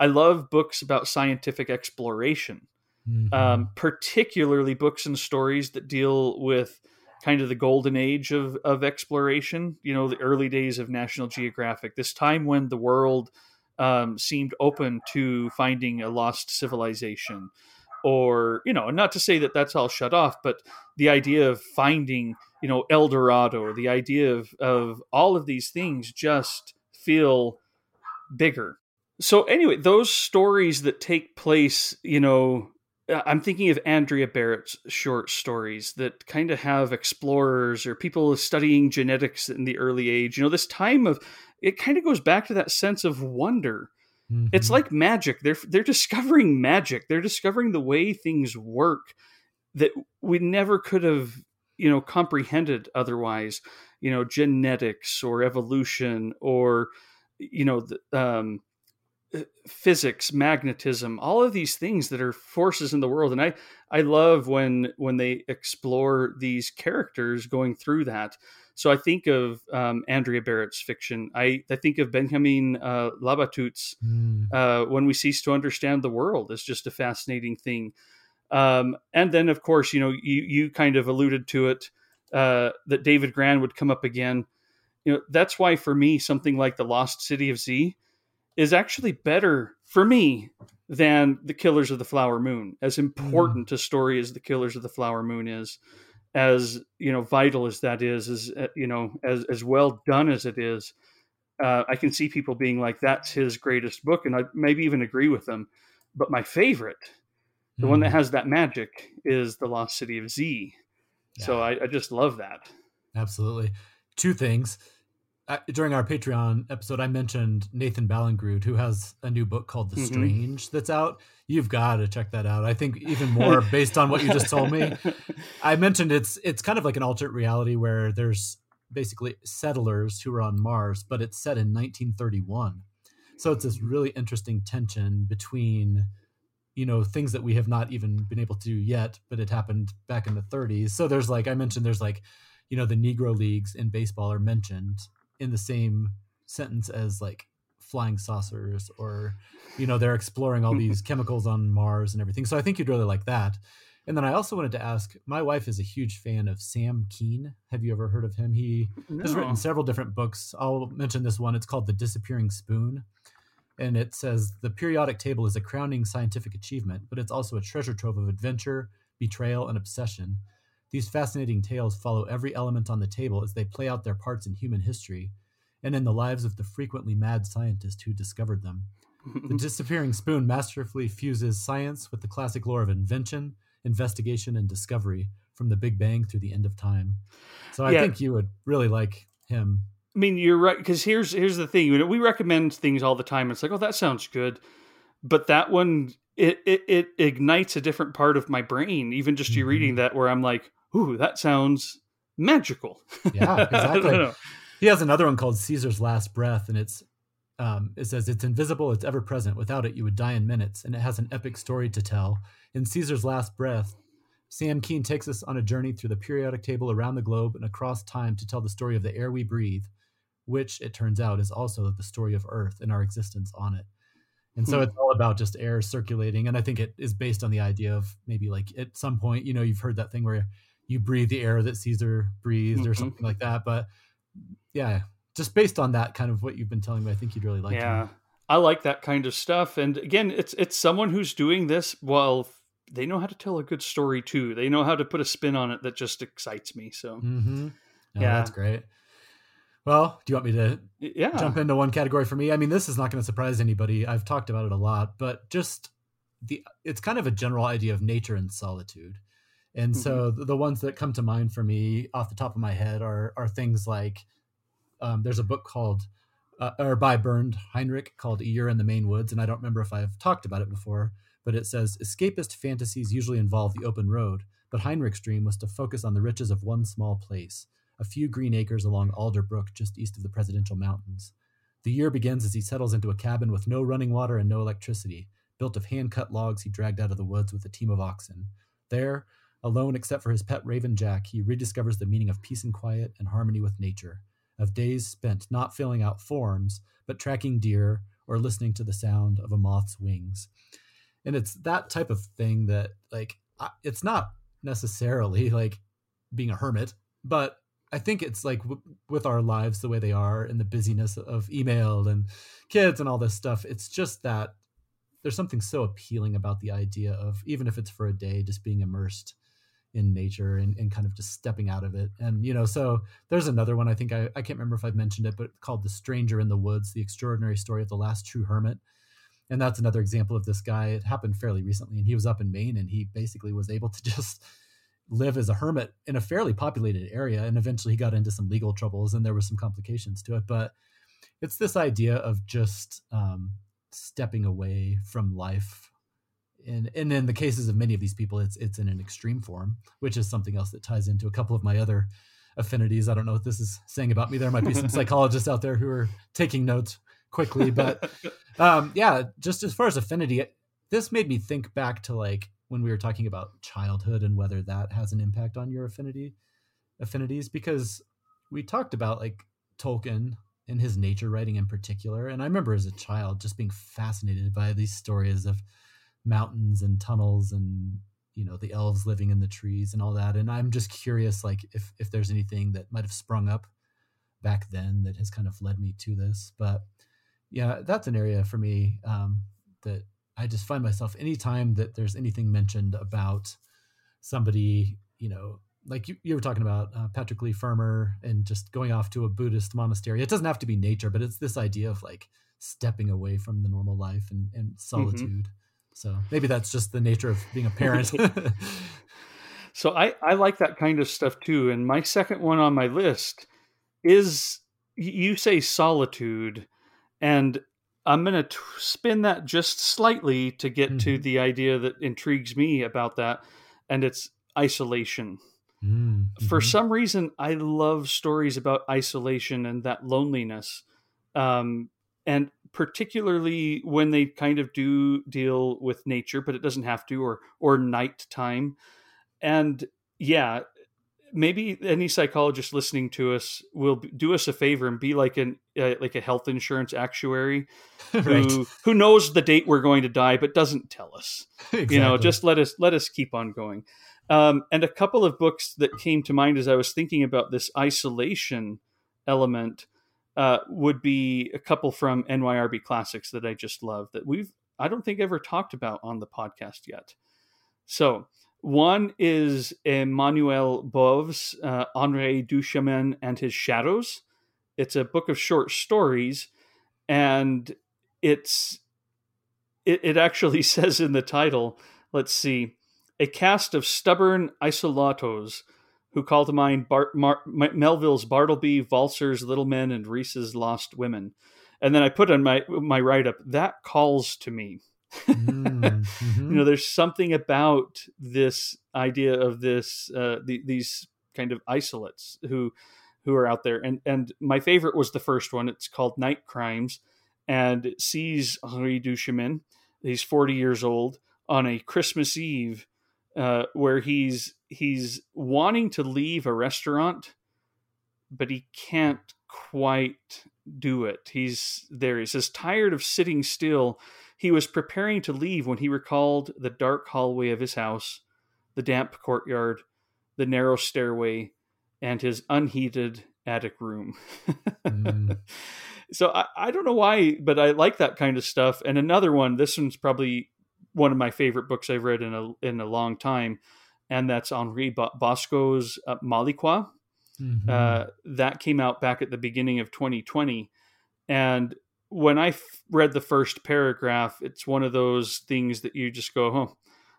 I love books about scientific exploration, mm-hmm. um, particularly books and stories that deal with kind of the golden age of of exploration. You know, the early days of National Geographic, this time when the world um, seemed open to finding a lost civilization or you know not to say that that's all shut off but the idea of finding you know el dorado the idea of of all of these things just feel bigger. So anyway those stories that take place you know uh, i'm thinking of andrea barrett's short stories that kind of have explorers or people studying genetics in the early age. You know this time of it kind of goes back to that sense of wonder Mm-hmm. It's like magic. They're they're discovering magic. They're discovering the way things work that we never could have, you know, comprehended otherwise. You know, genetics or evolution or you know, the, um, uh, physics, magnetism, all of these things that are forces in the world. And I I love when when they explore these characters going through that. So I think of um, Andrea Barrett's fiction. I, I think of Benjamin uh, Labatut's mm. uh, When We Cease to Understand the World is just a fascinating thing. Um, and then, of course, you know, you, you kind of alluded to it uh, that David Grann would come up again. You know, that's why for me, something like The Lost City of Z is actually better for me than The Killers of the Flower Moon, as hmm. important mm. a story as The Killers of the Flower Moon is as you know vital as that is as uh, you know as as well done as it is uh, i can see people being like that's his greatest book and i maybe even agree with them but my favorite the mm. one that hmm. has that magic is the lost city of z yeah. so I, I just love that absolutely two things during our Patreon episode, I mentioned Nathan Ballingrud, who has a new book called The mm-hmm. Strange that's out. You've got to check that out. I think even more [LAUGHS] based on what you just told me. [LAUGHS] I mentioned it's it's kind of like an alternate reality where there's basically settlers who are on Mars, but it's set in 1931. So it's this really interesting tension between you know things that we have not even been able to do yet, but it happened back in the 30s. So there's like I mentioned there's like you know the Negro leagues in baseball are mentioned in the same sentence as like flying saucers or you know they're exploring all [LAUGHS] these chemicals on mars and everything. So i think you'd really like that. And then i also wanted to ask my wife is a huge fan of sam kean. Have you ever heard of him? He no. has written several different books. I'll mention this one. It's called the disappearing spoon. And it says the periodic table is a crowning scientific achievement but it's also a treasure trove of adventure betrayal and obsession these fascinating tales follow every element on the table as they play out their parts in human history and in the lives of the frequently mad scientist who discovered them. The [LAUGHS] disappearing spoon masterfully fuses science with the classic lore of invention, investigation, and discovery from the Big Bang through the end of time. So I Yeah. think you would really like him. I mean, you're right because here's here's the thing. You know, we recommend things all the time. It's like, oh, that sounds good, but that one it it, it ignites a different part of my brain. Even just you Mhm. reading that, where I'm like, ooh, that sounds magical. Yeah, [LAUGHS] exactly. He has another one called Caesar's Last Breath, and it's um, it says it's invisible, it's ever present. Without it, you would die in minutes, and it has an epic story to tell. In Caesar's Last Breath, Sam Kean takes us on a journey through the periodic table around the globe and across time to tell the story of the air we breathe, which it turns out is also the story of Earth and our existence on it. And so Hmm. it's all about just air circulating, and I think it is based on the idea of maybe like at some point, you know, you've heard that thing where you breathe the air that Caesar breathed or Mhm. something like that. But yeah, just based on that kind of what you've been telling me, I think you'd really like yeah, him. I like that kind of stuff. And again, it's it's someone who's doing this while they know how to tell a good story too. They know how to put a spin on it that just excites me. So Mm-hmm. No, Yeah. that's great. Well, do you want me to yeah, jump into one category for me? I mean, this is not going to surprise anybody. I've talked about it a lot, but just the it's kind of a general idea of nature and solitude. And so the, the ones that come to mind for me off the top of my head are are things like um, there's a book called uh, or by Bernd Heinrich called A Year in the Maine Woods, and I don't remember if I've talked about it before, but it says escapist fantasies usually involve the open road, but Heinrich's dream was to focus on the riches of one small place, a few green acres along Alder Brook just east of the Presidential Mountains. The year begins as he settles into a cabin with no running water and no electricity, built of hand cut logs he dragged out of the woods with a team of oxen. There, alone except for his pet raven Jack, he rediscovers the meaning of peace and quiet and harmony with nature, of days spent not filling out forms, but tracking deer or listening to the sound of a moth's wings. And it's that type of thing that, like, it's not necessarily like being a hermit, but I think it's like w- with our lives the way they are and the busyness of email and kids and all this stuff. It's just that there's something so appealing about the idea of even if it's for a day, just being immersed in nature and, and kind of just stepping out of it. And you know, so there's another one I think I, I can't remember if I've mentioned it, but called The Stranger in the Woods: The Extraordinary Story of the Last True Hermit. And that's another example of this guy. It happened fairly recently, and he was up in Maine, and he basically was able to [LAUGHS] just live as a hermit in a fairly populated area. And eventually, he got into some legal troubles, and there was some complications to it. But it's this idea of just um, stepping away from life and and in the cases of many of these people it's it's in an extreme form which is something else that ties into a couple of my other affinities. I don't know what this is saying about me. There might be some [LAUGHS] psychologists out there who are taking notes quickly but um yeah just as far as affinity this made me think back to like when we were talking about childhood and whether that has an impact on your affinity affinities because we talked about like tolkien and his nature writing in particular. And i remember as a child just being fascinated by these stories of mountains and tunnels and you know the elves living in the trees and all that. And i'm just curious like if if there's anything that might have sprung up back then that has kind of led me to this. But yeah that's an area for me um, that i just find myself anytime that there's anything mentioned about somebody you know like you, you were talking about uh, patrick leigh fermor and just going off to a buddhist monastery. It doesn't have to be nature but it's this idea of like stepping away from the normal life and, and solitude so maybe that's just the nature of being a parent [LAUGHS] So I, I like that kind of stuff too. And my second one on my list is you say solitude, and I'm going to spin that just slightly to get to Mhm. the idea that intrigues me about that, and it's isolation. Mm, For mhm. some reason, I love stories about isolation and that loneliness. Um, and particularly when they kind of do deal with nature, but it doesn't have to, or or nighttime. And yeah, maybe any psychologist listening to us will do us a favor and be like an uh, like a health insurance actuary [LAUGHS] who right who knows the date we're going to die but doesn't tell us exactly. [LAUGHS] you know just let us let us keep on going um, and a couple of books that came to mind as i was thinking about this isolation element uh, would be a couple from nyrb classics that i just love that we've i don't think ever talked about on the podcast yet. So one is emmanuel bove's uh, henri duchemin and his shadows. It's a book of short stories and it's it, it actually [LAUGHS] says in the title, let's see, a cast of stubborn isolatos who call to mind Bar- Mar- Melville's Bartleby, Walser's Little Men, and Rhys's Lost Women. And then I put on my my write up that calls to me. mm-hmm. [LAUGHS] you know, there's something about this idea of this uh, the, these kind of isolates who who are out there. And and my favorite was the first one. It's called Night Crimes, and it sees Henri Duchemin. He's 40 years old on a Christmas Eve, uh, where he's he's wanting to leave a restaurant, but he can't quite do it. He's there. He says, tired of sitting still. He was preparing to leave when he recalled the dark hallway of his house, the damp courtyard, the narrow stairway, and his unheated attic room. mm. [LAUGHS] So I, I don't know why, but I like that kind of stuff. And another one, this one's probably one of my favorite books I've read in a in a long time, and that's Henri Bosco's uh, Malicroix. Mm-hmm. Uh, that came out back at the beginning of 2020, and when I f- read the first paragraph, it's one of those things that you just go, "Oh,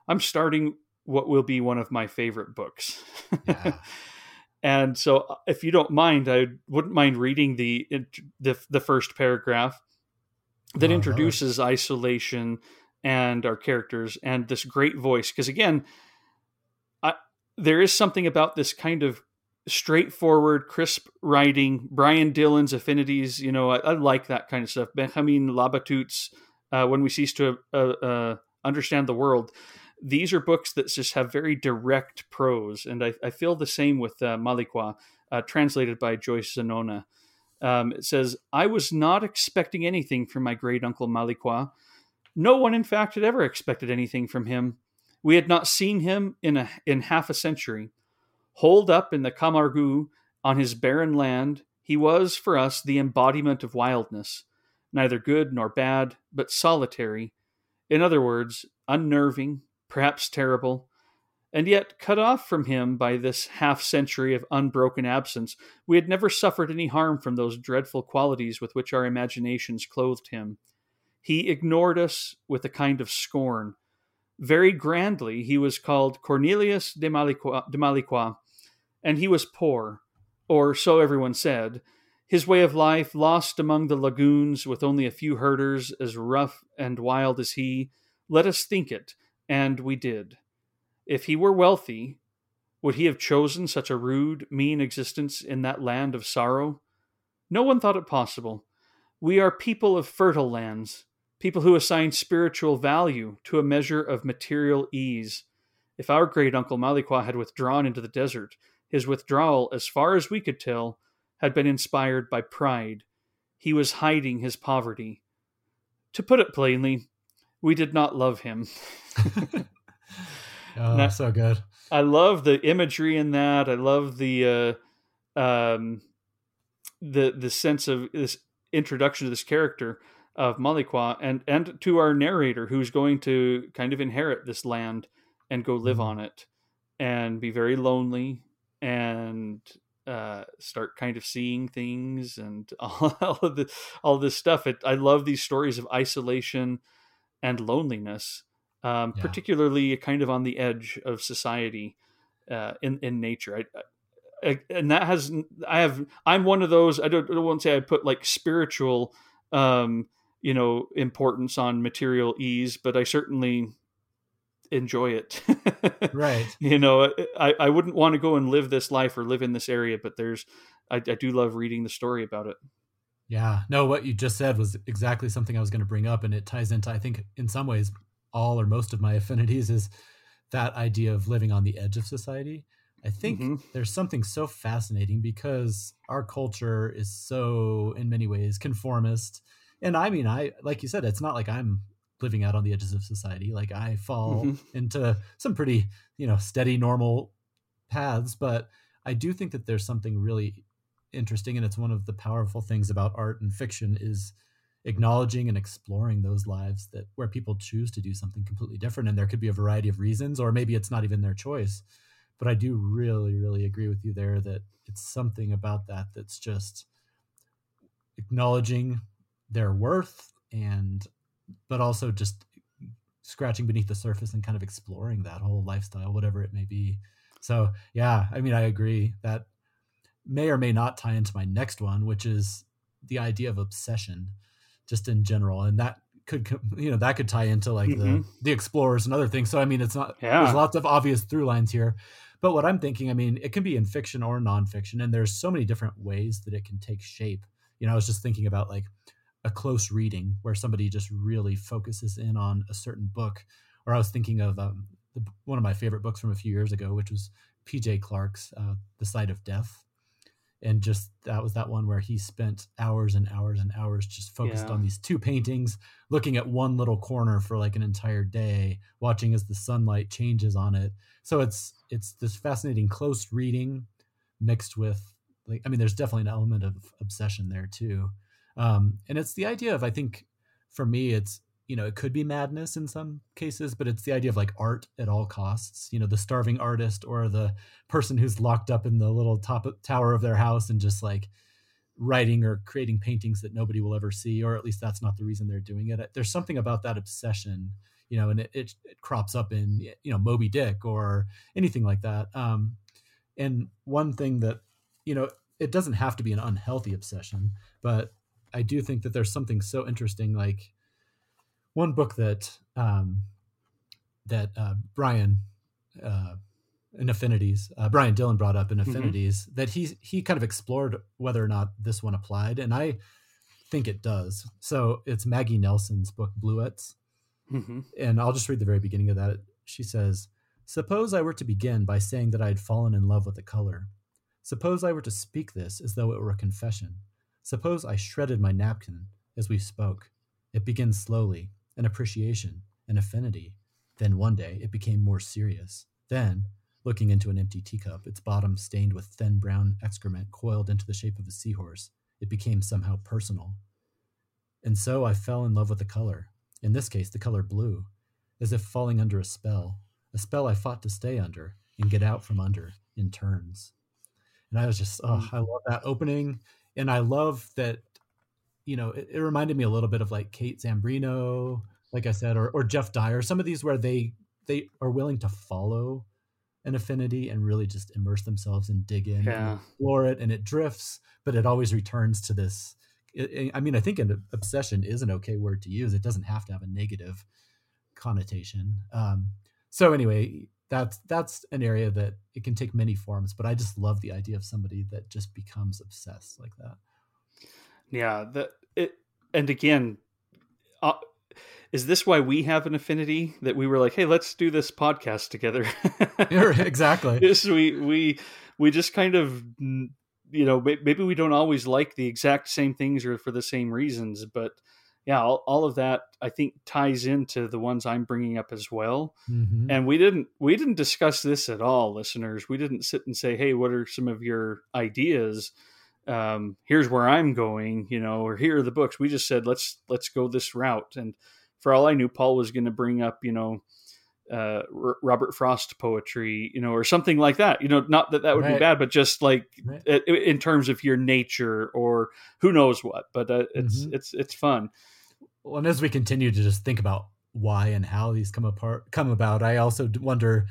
I'm starting what will be one of my favorite books." Yeah. [LAUGHS] And so, uh, if you don't mind, I wouldn't mind reading the the, the first paragraph that oh, introduces isolation and our characters and this great voice. Because again, I, there is something about this kind of straightforward, crisp writing. Brian Dillon's affinities, you know, I, I like that kind of stuff. Benjamin Labatut's uh, "When We Cease to uh, uh, Understand the World." these are books that just have very direct prose, and I, I feel the same with uh, Malicroix, uh, translated by Joyce Zonana. Um, it says, "I was not expecting anything from my great uncle Malicroix. No one, in fact, had ever expected anything from him. We had not seen him in a in half a century. Holed up in the Camargue on his barren land, he was for us the embodiment of wildness, neither good nor bad, but solitary. In other words, unnerving, perhaps terrible, and yet cut off from him by this half century of unbroken absence, we had never suffered any harm from those dreadful qualities with which our imaginations clothed him. He ignored us with a kind of scorn. Very grandly, he was called Cornelius de Malicroix, de and he was poor, or so everyone said. His way of life, lost among the lagoons with only a few herders as rough and wild as he, let us think it, and we did. If he were wealthy, would he have chosen such a rude, mean existence in that land of sorrow? No one thought it possible. We are people of fertile lands, people who assign spiritual value to a measure of material ease. If our great uncle Malicroix had withdrawn into the desert, his withdrawal, as far as we could tell, had been inspired by pride. He was hiding his poverty. To put it plainly, we did not love him. [LAUGHS] oh, that, so good. I love the imagery in that. I love the uh, um, the the sense of this introduction to this character of Malicroix and and to our narrator who's going to kind of inherit this land and go live mm-hmm. on it and be very lonely and uh, start kind of seeing things and [LAUGHS] all, all of the all this stuff. It, I love these stories of isolation and loneliness, um, yeah. particularly kind of on the edge of society uh, in in nature. I, I, and that has I have I'm one of those. I don't, I to say I put like spiritual, um, you know, importance on material ease, but I certainly enjoy it. right. [LAUGHS] You know, I, I wouldn't want to go and live this life or live in this area, but there's, I, I do love reading the story about it. Yeah, no, what you just said was exactly something I was going to bring up, and it ties into, I think, in some ways, all or most of my [LAUGHS] affinities is that idea of living on the edge of society. I think mm-hmm. there's something so fascinating because our culture is so, in many ways, conformist. And I mean, I, like you said, it's not like I'm living out on the edges of society. Like I fall mm-hmm. into some pretty, you know, steady, normal paths, but I do think that there's something really interesting and it's one of the powerful things about art and fiction is acknowledging and exploring those lives that where people choose to do something completely different and there could be a variety of reasons or maybe it's not even their choice but i do really really agree with you there that it's something about that that's just acknowledging their worth and but also just scratching beneath the surface and kind of exploring that whole lifestyle, whatever it may be. So yeah, I mean, I agree that may or may not tie into my next one, which is the idea of obsession, just in general, and that could you know that could tie into like mm-hmm. the the explorers and other things. So I mean, it's not yeah. there's lots of obvious through lines here. But what I'm thinking, I mean, it can be in fiction or nonfiction, and there's so many different ways that it can take shape. You know, I was just thinking about like a close reading where somebody just really focuses in on a certain book. Or I was thinking of um, the, one of my favorite books from a few years ago, which was T.J. Clark's uh, The Sight of Death. And just that was that one where he spent hours and hours and hours just focused yeah. on these two paintings, looking at one little corner for like an entire day, watching as the sunlight changes on it. So it's it's this fascinating close reading mixed with like I mean, there's definitely an element of obsession there too um, and it's the idea of i think for me it's you know it could be madness in some cases but it's the idea of like art at all costs. You know the starving artist or the person who's locked up in the little top tower of their house and just like writing or creating paintings that nobody will ever see or at least that's not the reason they're doing it. There's something about that obsession you know and it, it, it crops up in you know moby dick or anything like that. Um and one thing that you know it doesn't have to be an unhealthy obsession but I do think that there's something so interesting. Like one book that um, that uh, Brian uh, in Affinities, uh, Brian Dillon brought up in mm-hmm. Affinities mm-hmm. that he he kind of explored whether or not this one applied, and I think it does. So it's Maggie Nelson's book Bluets, mm-hmm. and I'll just read the very beginning of that. She says, "Suppose I were to begin by saying that I had fallen in love with a color." Suppose I were to speak this as though it were a confession. Suppose I shredded my napkin as we spoke. It begins slowly, an appreciation, an affinity. Then one day it became more serious. Then, looking into an empty teacup, its bottom stained with thin brown excrement coiled into the shape of a seahorse, it became somehow personal. And so I fell in love with the color, in this case, the color blue, as if falling under a spell, a spell I fought to stay under and get out from under in turns. And I was just, oh, mm. I love that opening and I love that. You know, it, it reminded me a little bit of like Kate Zambreno, like I said, or or Geoff Dyer. Some of these where they they are willing to follow an affinity and really just immerse themselves and dig in yeah. and explore it, and it drifts, but it always returns to this. I mean, I think an obsession is an okay word to use. It doesn't have to have a negative connotation. Um, so anyway, that's that's an area that it can take many forms but i just love the idea of somebody that just becomes obsessed like that. Yeah that it and again uh, is this why we have an affinity? That we were like hey let's do this podcast together. [LAUGHS] Exactly. [LAUGHS] Yes we we we just kind of you know maybe we don't always like the exact same things or for the same reasons but yeah, all, all, of that I think ties into the ones I'm bringing up as well. Mm-hmm. And we didn't we didn't discuss this at all, listeners. We didn't sit and say, "Hey, what are some of your ideas?" Um, here's where I'm going, you know, or here are the books. We just said, "Let's let's go this route." And for all I knew, Paul was going to bring up, you know, uh, R- Robert Frost poetry, you know, or something like that. You know, not that that would right. be bad, but just like right. in terms of your nature or who knows what. But uh, it's mm-hmm. it's it's fun well, and as we continue to just think about why and how these come apart come about, I also wonder,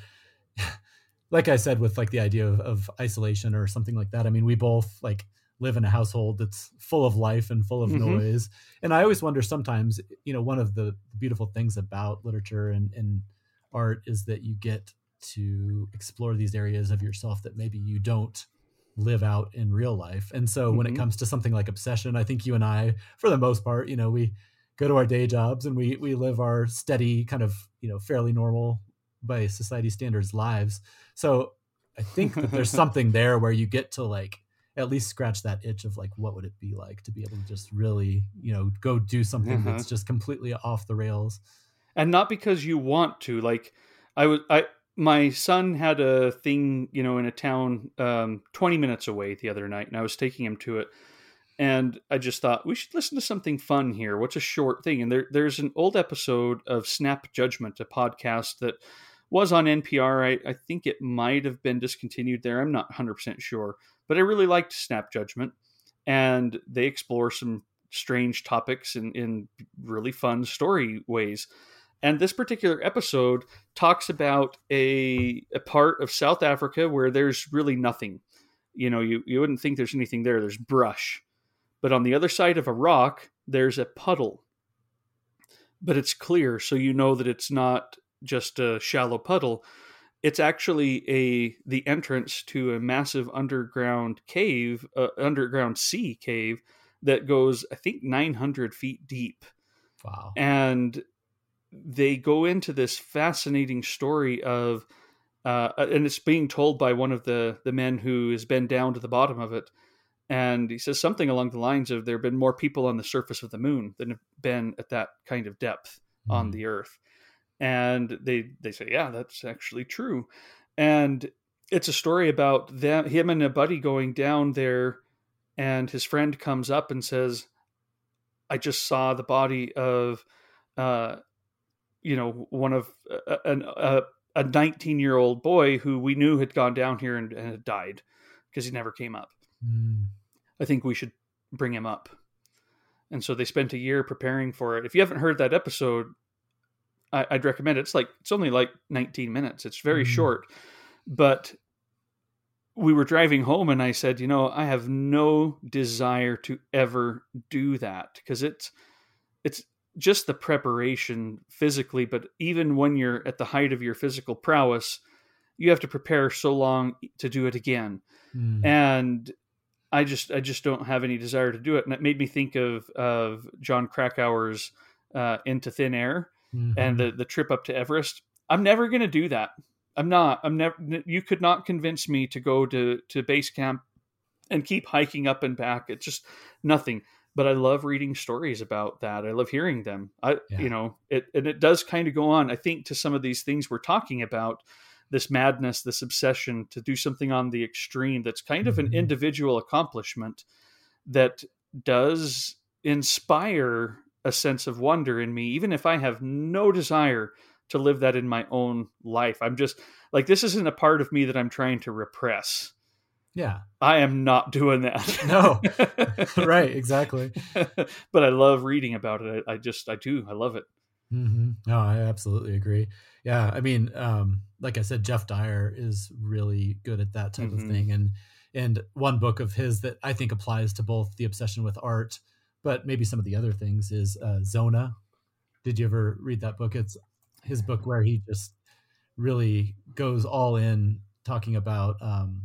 [LAUGHS] like I said, with like the idea of, of isolation or something like that. I mean, we both like live in a household that's full of life and full of mm-hmm. noise, and I always wonder sometimes, you know, one of the beautiful things about literature and, and art is that you get to explore these areas of yourself that maybe you don't live out in real life. And so mm-hmm. when it mm-hmm. comes to something like obsession, I think you and I, for the most part, you know, we go to our day jobs and we we live our steady kind of you know fairly normal by society standards lives. So i think that there's [LAUGHS] something there where you get to like at least scratch that itch of like what would it be like to be able to just really you know go do something uh-huh. that's just completely off the rails. And not because you want to like i was i my son had a thing you know in a town um, 20 minutes away the other night and i was taking him to it and I just thought we should listen to something fun here. What's a short thing? And there, there's an old episode of Snap Judgment, a podcast that was on NPR. I, I think it might have been discontinued there. I'm not 100% sure. But I really liked Snap Judgment. And they explore some strange topics in, in really fun story ways. And this particular episode talks about a, a part of South Africa where there's really nothing. You know, you, you wouldn't think there's anything there. There's brush. But on the other side of a rock, there's a puddle. But it's clear, so you know that it's not just a shallow puddle. It's actually a the entrance to a massive underground cave, uh, underground sea cave that goes, I think, 900 feet deep. Wow. And they go into this fascinating story of, uh, and it's being told by one of the the men who has been down to the bottom of it, and he says something along the lines of there have been more people on the surface of the moon than have been at that kind of depth mm. on the Earth, and they they say yeah that's actually true, and it's a story about them him and a buddy going down there, and his friend comes up and says, I just saw the body of. Uh, you know one of a, a 19 year old boy who we knew had gone down here and, and had died because he never came up mm. I think we should bring him up. And so they spent a year preparing for it. If you haven't heard that episode I, would recommend it. It's like it's only like 19 minutes. It's very mm. short. But we were driving home and i said you know i have no desire to ever do that. Because it's it's just the preparation physically, but even when you're at the height of your physical prowess, you have to prepare so long to do it again. Mm. And I just I just don't have any desire to do it. And it made me think of of Jon Krakauer's uh, Into Thin Air mm-hmm. and the the trip up to Everest. I'm never going to do that. I'm not. I'm never. You could not convince me to go to to base camp and keep hiking up and back. It's just nothing but I love reading stories about that. I love hearing them. I, yeah. you know, it and it does kind of go on. I think to some of these things we're talking about, this madness, this obsession to do something on the extreme that's kind of an mm-hmm. individual accomplishment that does inspire a sense of wonder in me, even if I have no desire to live that in my own life. I'm just like, this isn't a part of me that I'm trying to repress. Yeah. I am not doing that. [LAUGHS] no. [LAUGHS] right, exactly. but I love reading about it. I, I just, I do. I love it. Mm-hmm. No, I absolutely agree. Yeah. I mean, um, like I said, Geoff Dyer is really good at that type mm-hmm. of thing. And, and one book of his that I think applies to both the obsession with art, but maybe some of the other things is uh, Zona. Did you ever read that book? It's his book where he just really goes all in talking about um,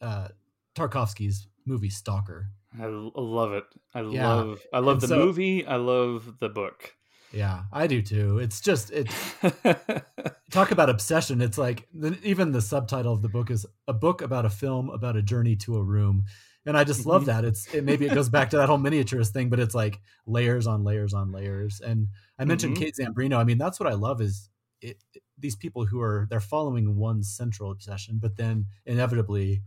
uh, Tarkovsky's movie Stalker. I love it. I yeah. love I love and the so, movie. I love the book. Yeah, I do too. It's just it. [LAUGHS] talk about obsession. It's like even the subtitle of the book is a book about a film about a journey to a room, and I just love mm-hmm. that. It's it, maybe it goes back to that whole miniaturist thing, but it's like layers on layers on layers. And I mentioned mm-hmm. Kate Zambreno. I mean, that's what I love is it, it, these people who are they're following one central obsession, but then inevitably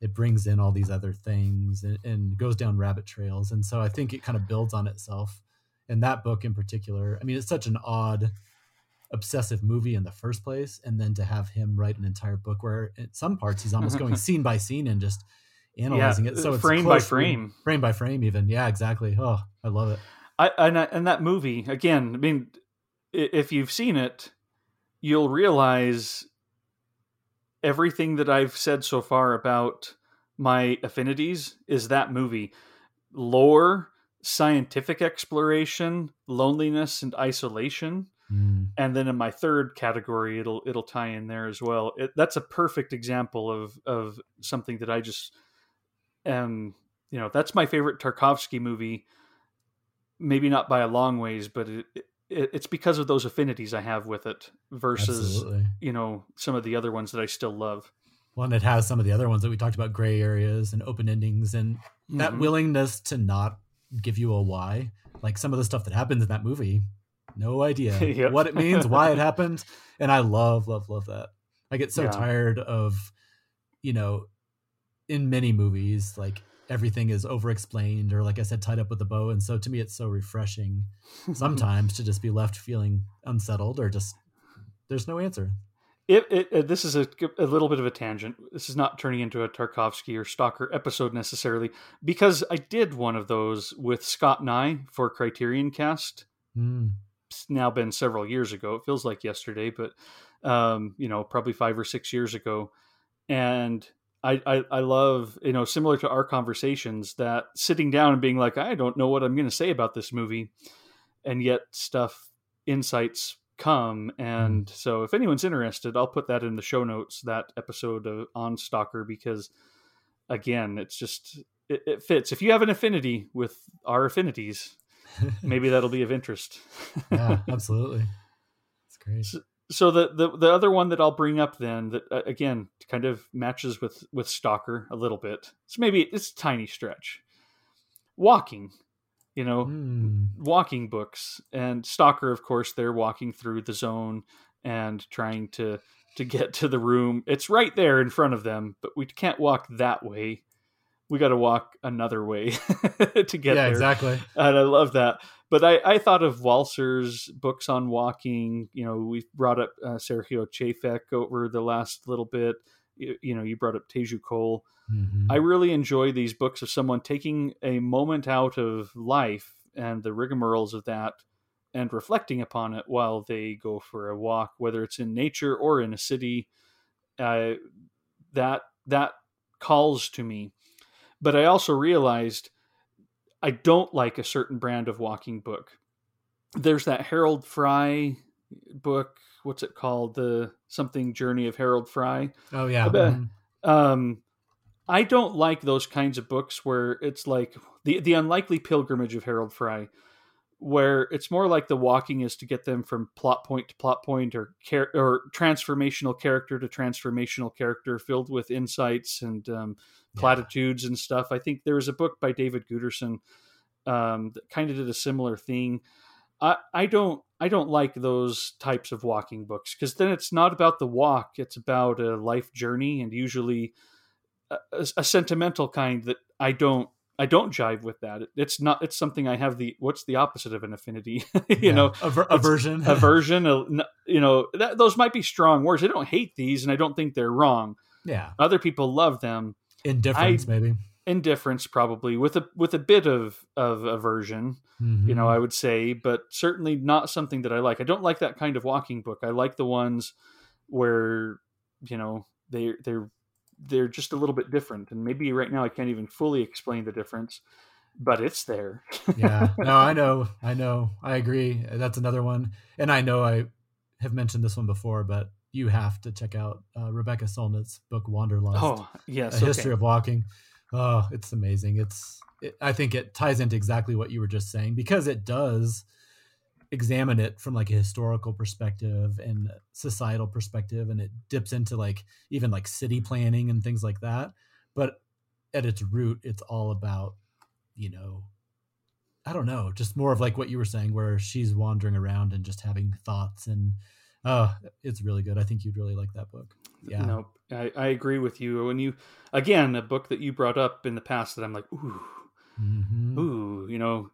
it brings in all these other things and, and goes down rabbit trails. And so I think it kind of builds on itself. And that book in particular, I mean, it's such an odd, obsessive movie in the first place. And then to have him write an entire book where in some parts he's almost going [LAUGHS] scene by scene and just analyzing yeah, it. So uh, it's frame by frame, frame by frame, even. Yeah, exactly. Oh, I love it. I, and, and that movie again. I mean, if you've seen it, you'll realize everything that I've said so far about my affinities is that movie. Lore, scientific exploration, loneliness and isolation. Mm. And then in my third category, it'll it'll tie in there as well. It, that's a perfect example of of something that I just am. You know, that's my favorite Tarkovsky movie. Maybe not by a long ways, but it, it's because of those affinities I have with it versus Absolutely. you know some of the other ones that I still love. Well, and it has some of the other ones that we talked about, gray areas and open endings, and mm-hmm. that willingness to not give you a why. Like some of the stuff that happens in that movie, no idea [LAUGHS] yep. what it means, why it [LAUGHS] happened, and I love, love, love that. I get so yeah. tired of, you know, in many movies, like everything is over explained or like i said tied up with a bow and so to me it's so refreshing [LAUGHS] sometimes to just be left feeling unsettled or just there's no answer it, it, it, this is a, a little bit of a tangent this is not turning into a tarkovsky or stalker episode necessarily because i did one of those with scott nye for criterion cast mm. it's now been several years ago. It feels like yesterday, but um, you know, probably five or six years ago. And I, I, I love, you know, similar to our conversations, that sitting down and being like, I don't know what I'm going to say about this movie, and yet stuff, insights come. And mm. so, if anyone's interested, I'll put that in the show notes. That episode of, on Stalker because, again, it's just it, it fits. If you have an affinity with our affinities, [LAUGHS] maybe that'll be of interest. yeah, [LAUGHS] absolutely. It's great. So, so the, the the other one that I'll bring up then that uh, again kind of matches with with Stalker a little bit. So maybe it's a tiny stretch. Walking, you know, mm. walking books and Stalker, of course, they're walking through the zone and trying to to get to the room. It's right there in front of them, but we can't walk that way we got to walk another way [LAUGHS] to get yeah, there. exactly. And I love that. But I, I thought of Walser's books on walking. You know, we brought up uh, Sergio Chejfec over the last little bit. You, you know, you brought up Teju Cole. Mm-hmm. I really enjoy these books of someone taking a moment out of life and the rigmaroles of that and reflecting upon it while they go for a walk, whether it's in nature or in a city. Uh, that that calls to me but I also realized I don't like a certain brand of walking book. There's that Harold Fry book. What's it called? The something Journey of Harold Fry. Oh yeah. Mm-hmm. Um, I don't like those kinds of books where it's like the the unlikely pilgrimage of Harold Fry, where it's more like the walking is to get them from plot point to plot point or char- or transformational character to transformational character, filled with insights and um, platitudes yeah. and stuff. I think there was a book by David Guterson um, that kind of did a similar thing. I, I don't I don't like those types of walking books because then it's not about the walk; it's about a life journey, and usually a, a, sentimental kind that I don't I don't jive with that. It's not. It's something I have the. What's the opposite of an affinity? [LAUGHS] you yeah, know, Aver- aversion. [LAUGHS] aversion. you know, that, those might be strong words. I don't hate these, and I don't think they're wrong. Yeah. Other people love them, Indifference, I, maybe. Indifference, probably with a with a bit of of aversion. Mm-hmm. You know, I would say, but certainly not something that I like. I don't like that kind of walking book. I like the ones where you know they they're they're just a little bit different, and maybe right now I can't even fully explain the difference but it's there. yeah, no, [LAUGHS] I know, I know, I agree. That's another one, and I know I have mentioned this one before, but you have to check out uh, Rebecca Solnit's book Wanderlust. Oh, yes, a okay. history of walking. Oh, it's amazing. It's it, I think it ties into exactly what you were just saying because it does examine it from like a historical perspective and societal perspective and it dips into like even like city planning and things like that but at its root it's all about you know i don't know just more of like what you were saying where she's wandering around and just having thoughts and Oh, it's really good. I think you'd really like that book. Yeah. No, I, I agree with you. When you again a book that you brought up in the past that I'm like, ooh, mm-hmm. ooh, you know,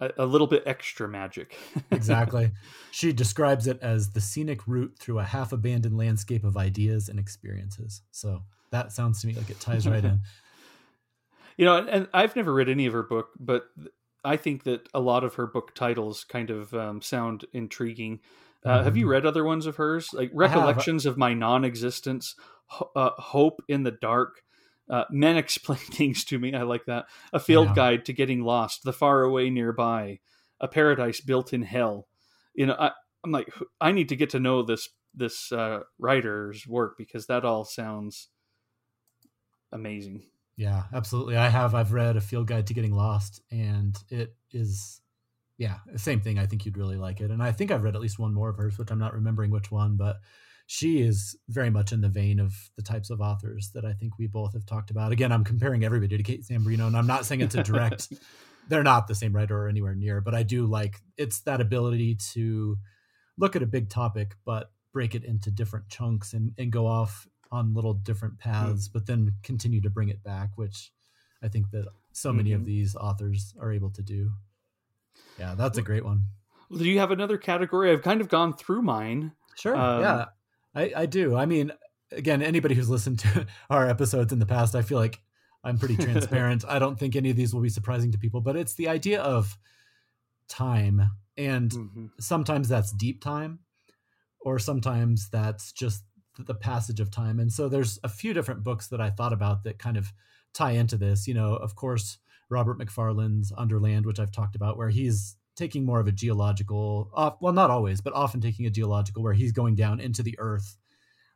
a, a, little bit extra magic. [LAUGHS] exactly. She describes it as the scenic route through a half abandoned landscape of ideas and experiences. So that sounds to me like it ties right in. [LAUGHS] You know, and I've never read any of her book, but I think that a lot of her book titles kind of um, sound intriguing. Uh, have you mm-hmm. read other ones of hers, like Recollections of My Non-Existence, uh, Hope in the Dark, uh, Men [LAUGHS] Explain Things to Me? I like that. A Field yeah. Guide to Getting Lost, The Far Away Nearby, A Paradise Built in Hell. You know, I, am like, I need to get to know this this uh, writer's work because that all sounds amazing. Yeah, absolutely. I have. I've read A Field Guide to Getting Lost, and it is yeah, same thing. I think you'd really like it. And I think I've read at least one more of hers, which I'm not remembering which one, but she is very much in the vein of the types of authors that I think we both have talked about. Again, I'm comparing everybody to Kate Zambreno, and I'm not saying it's a direct, [LAUGHS] they're not the same writer or anywhere near, but I do like it's that ability to look at a big topic, but break it into different chunks and, and go off on little different paths, mm. but then continue to bring it back, which I think that so many mm-hmm. of these authors are able to do. Yeah, that's a great one. Do you have another category? I've kind of gone through mine. Sure. Um, yeah, I, I do. I mean, again, anybody who's listened to [LAUGHS] our episodes in the past, I feel like I'm pretty transparent. [LAUGHS] I don't think any of these will be surprising to people, but it's the idea of time and mm-hmm. sometimes that's deep time or sometimes that's just the passage of time and so there's a few different books that i thought about that kind of tie into this you know of course robert macfarlane's underland which i've talked about where he's taking more of a geological off well not always but often taking a geological where he's going down into the earth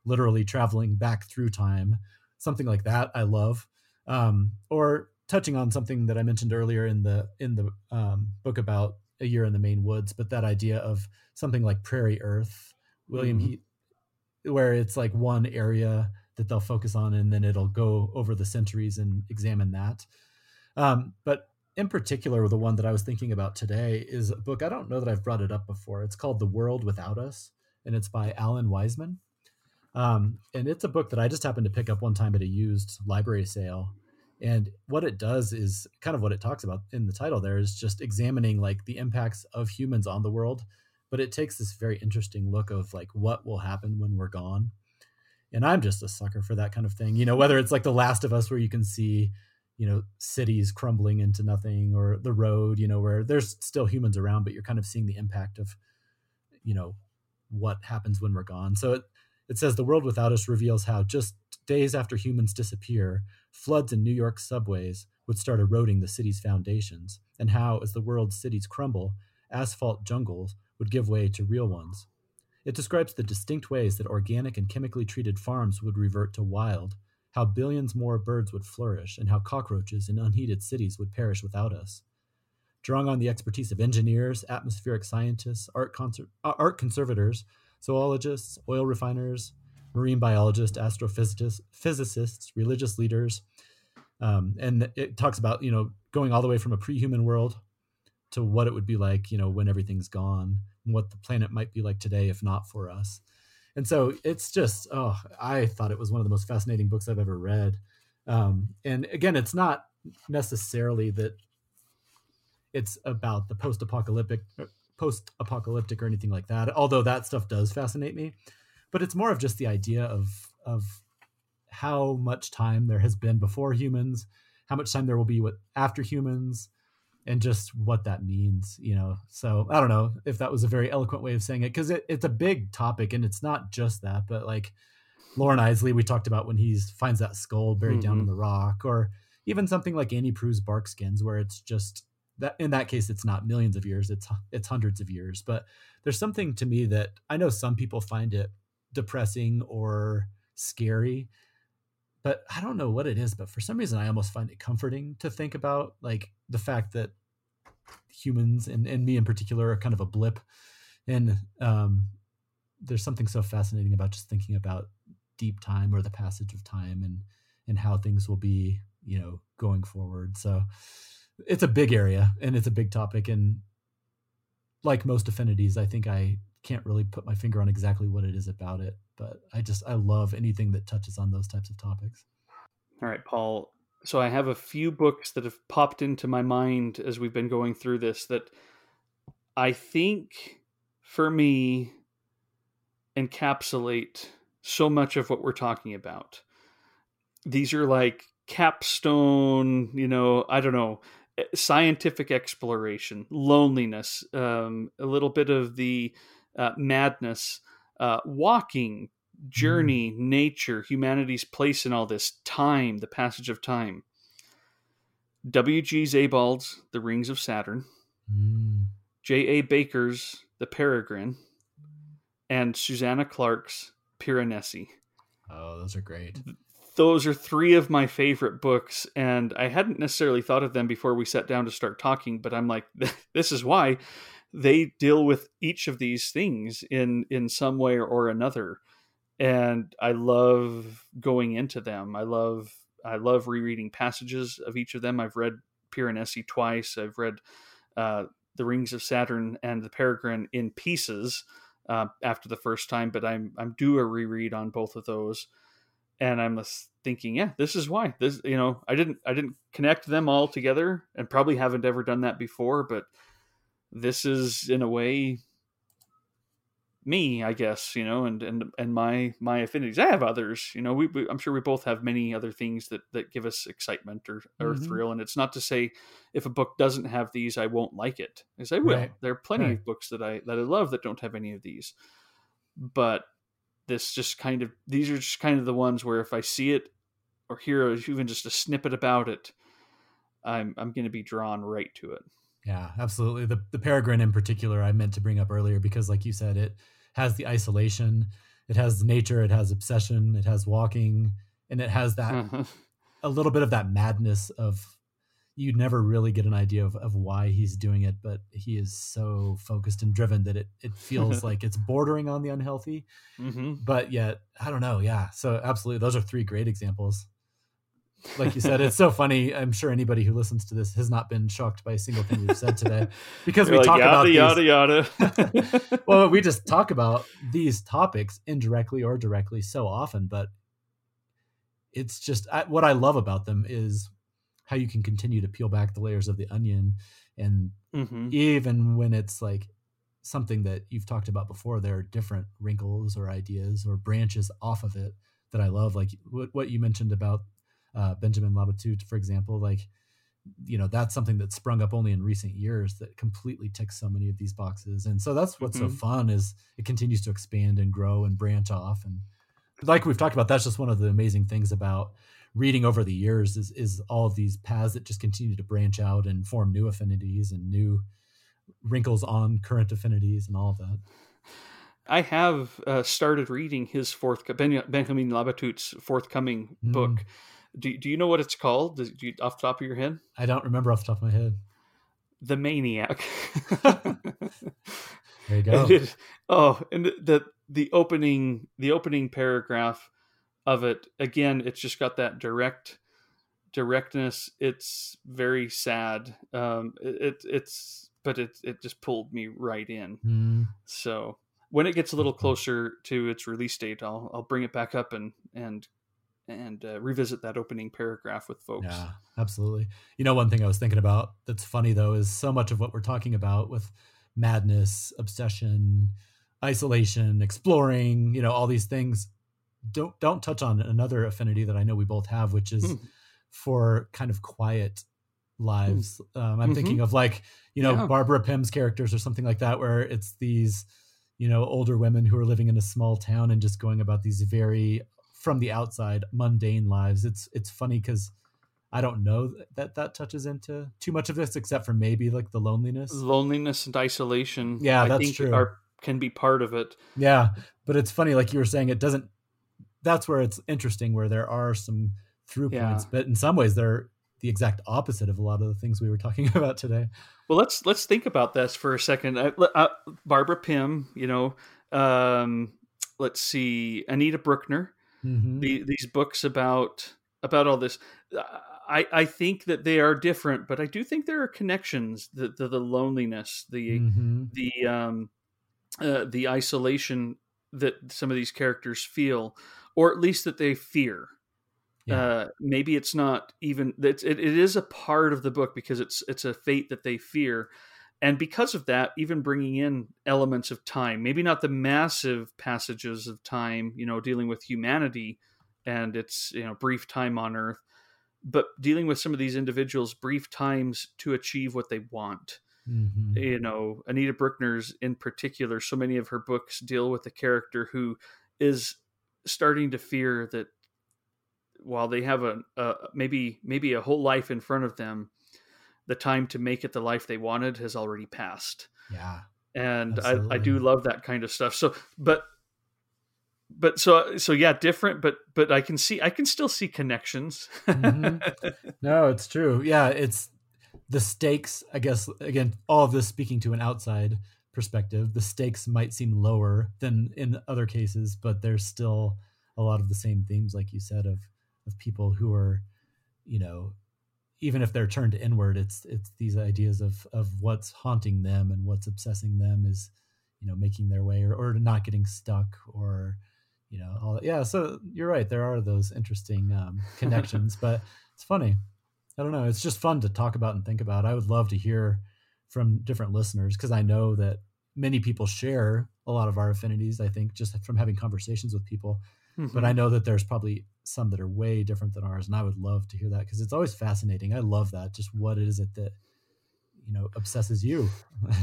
literally traveling back through time something like that i love um, or touching on something that i mentioned earlier in the in the um, book about a year in the Maine woods but that idea of something like PrairyErth william mm-hmm. he, where it's like one area that they'll focus on and then it'll go over the centuries and examine that um, but in particular, the one that I was thinking about today is a book. I don't know that I've brought it up before. It's called The World Without Us, and it's by Alan Weisman. Um, and it's a book that I just happened to pick up one time at a used library sale. And what it does is kind of what it talks about in the title there is just examining like the impacts of humans on the world. But it takes this very interesting look of like what will happen when we're gone. And I'm just a sucker for that kind of thing. You know, whether it's like The Last of Us, where you can see you know cities crumbling into nothing or the road you know where there's still humans around but you're kind of seeing the impact of you know what happens when we're gone. So it, it says the world without us reveals how just days after humans disappear floods in new york subways would start eroding the city's foundations and how as the world's cities crumble asphalt jungles would give way to real ones. It describes the distinct ways that organic and chemically treated farms would revert to wild how billions more birds would flourish, and how cockroaches in unheated cities would perish without us. Drawing on the expertise of engineers, atmospheric scientists, art, uh, art conservators, zoologists, oil refiners, marine biologists, astrophysicists, physicists, religious leaders, um, and it talks about you know going all the way from a pre-human world to what it would be like you know when everything's gone, and what the planet might be like today if not for us and so it's just oh i thought it was one of the most fascinating books i've ever read. Um, and again it's not necessarily that it's about the post-apocalyptic post-apocalyptic or anything like that although that stuff does fascinate me. But it's more of just the idea of of how much time there has been before humans how much time there will be with after humans and just what that means, you know. So I don't know if that was a very eloquent way of saying it because it, it's a big topic and it's not just that, but like Loren Eiseley, we talked about when he finds that skull buried mm-hmm. down in mm-hmm. the rock, or even something like Annie Proulx's Bark Skins, where it's just that in that case it's not millions of years, it's it's hundreds of years. But there's something to me that I know some people find it depressing or scary but I don't know what it is, but for some reason I almost find it comforting to think about like the fact that humans and, and me in particular are kind of a blip. And um, there's something so fascinating about just thinking about deep time or the passage of time and and how things will be, you know, going forward. So it's a big area and it's a big topic. And like most affinities, I think I can't really put my finger on exactly what it is about it but I just I love anything that touches on those types of topics. All right, Paul. So I have a few books that have popped into my mind as we've been going through this that I think for me encapsulate so much of what we're talking about. These are like capstone, you know, I don't know, eh, scientific exploration, loneliness, um, a little bit of the uh, madness uh, walking. Journey, mm. nature, humanity's place in all this, time, the passage of time. W.G. Sebald's The Rings of Saturn, mm. J.A. Baker's The Peregrine, and Susanna Clarke's Piranesi. Oh, those are great. Those are three of my favorite books, and I hadn't necessarily thought of them before we sat down to start talking, but I'm like, [LAUGHS] this is why they deal with each of these things in in some way or another and i love going into them. I love i love rereading passages of each of them. I've read piranesi twice. I've read uh, the rings of saturn and the peregrine in pieces uh, after the first time but i'm i'm due a reread on both of those. And i'm thinking yeah this is why. This you know i didn't i didn't connect them all together and probably haven't ever done that before but this is in a way me, I guess, you know, and and and my my affinities. I have others, you know. We, we I'm sure we both have many other things that that give us excitement or or Mhm. thrill. And it's not to say if a book doesn't have these, I won't like it, As I will. Right. There are plenty Right. of books that I that I love that don't have any of these, but this just kind of these are just kind of the ones where if I see it or hear even just a snippet about it, I'm I'm going to be drawn right to it. Yeah, absolutely. The the Peregrine in particular, I meant to bring up earlier because, like you said, it has the isolation, it has nature, it has obsession, it has walking, and it has that Uh-huh. a little bit of that madness of you never really get an idea of, of why he's doing it, but he is so focused and driven that it it feels [LAUGHS] like it's bordering on the unhealthy, hmm but yet I don't know. Yeah, so absolutely, those are three great examples. Like you said, it's so funny. I'm sure anybody who listens to this has not been shocked by a single thing we've said today [LAUGHS] because we You're like, talk about yada these, yada yada. [LAUGHS] well, we just talk about these topics indirectly or directly so often, but it's just I, what I love about them is how you can continue to peel back the layers of the onion, and hmm even when it's like something that you've talked about before, there are different wrinkles or ideas or branches off of it that I love, like what, what you mentioned about uh, Benjamin Labatut, for example, like you know that's something that sprung up only in recent years that completely ticks so many of these boxes and so that's what's so Mhm. fun is it continues to expand and grow and branch off and like we've talked about that's just one of the amazing things about reading over the years is is all of these paths that just continue to branch out and form new affinities and new wrinkles on current affinities and all of that I have uh, started reading his fourth Benjamin Labatut's forthcoming Mm. book. Do, do you know what it's called? Do you, off the top of your head? i don't remember off the top of my head The Maniac. [LAUGHS] there you go oh, and the the opening the opening paragraph of it again. It's just got that direct directness. It's very sad. Um, it, it it's but it it just pulled me right in. Mm, So when it gets a little closer to its release date, I'll I'll bring it back up and and and uh, revisit that opening paragraph with folks. Yeah, absolutely. You know, one thing I was thinking about that's funny though is so much of what we're talking about with madness, obsession, isolation, exploring, you know, all these things don't don't touch on another affinity that I know we both have, which is Hmm. for kind of quiet lives. Um, I'm Mhm. thinking of like, you know, Yeah. Barbara Pym's characters or something like that, where it's these, you know, older women who are living in a small town and just going about these very from the outside mundane lives. It's it's funny because I don't know that that touches into too much of this, except for maybe like the loneliness. Loneliness and isolation. Yeah, I that's think true. Are can be part of it. Yeah, but it's funny, like you were saying, it doesn't. That's where it's interesting, where there are some through Yeah. points, but in some ways they're the exact opposite of a lot of the things we were talking [LAUGHS] about today. Well, let's let's think about this for a second. Uh, uh, Barbara Pym, you know, um, let's see, Anita Brookner. Mhm. The, these books about about all this. uh, I, I think that they are different, but I do think there are connections. The the, the loneliness, the Mhm. the um, uh, the isolation that some of these characters feel, or at least that they fear. Yeah. Uh, maybe it's not even it's, it, it is a part of the book because it's it's a fate that they fear, and because of that, even bringing in elements of time, maybe not the massive passages of time, you know, dealing with humanity and its you know brief time on Earth, but dealing with some of these individuals' brief times to achieve what they want Mhm. you know anita brookner's in particular so many of her books deal with a character who is starting to fear that while they have a, a maybe maybe a whole life in front of them the time to make it the life they wanted has already passed Yeah. and I, I do love that kind of stuff so but but so so yeah different but but i can see i can still see connections Mhm. [LAUGHS] No, it's true. Yeah, it's the stakes, I guess again, all of this speaking to an outside perspective, the stakes might seem lower than in other cases, but there's still a lot of the same themes like you said of of people who are, you know, even if they're turned inward, it's it's these ideas of of what's haunting them and what's obsessing them is, you know, making their way or, or not getting stuck or you know all yeah so you're right there are those interesting um, [LAUGHS] connections but it's funny i don't know it's just fun to talk about and think about i would love to hear from different listeners because i know that many people share a lot of our affinities. I think just from having conversations with people. Mm-hmm. But I know that there's probably some that are way different than ours, and I would love to hear that because it's always fascinating. I love that. Just what is it that you know obsesses you?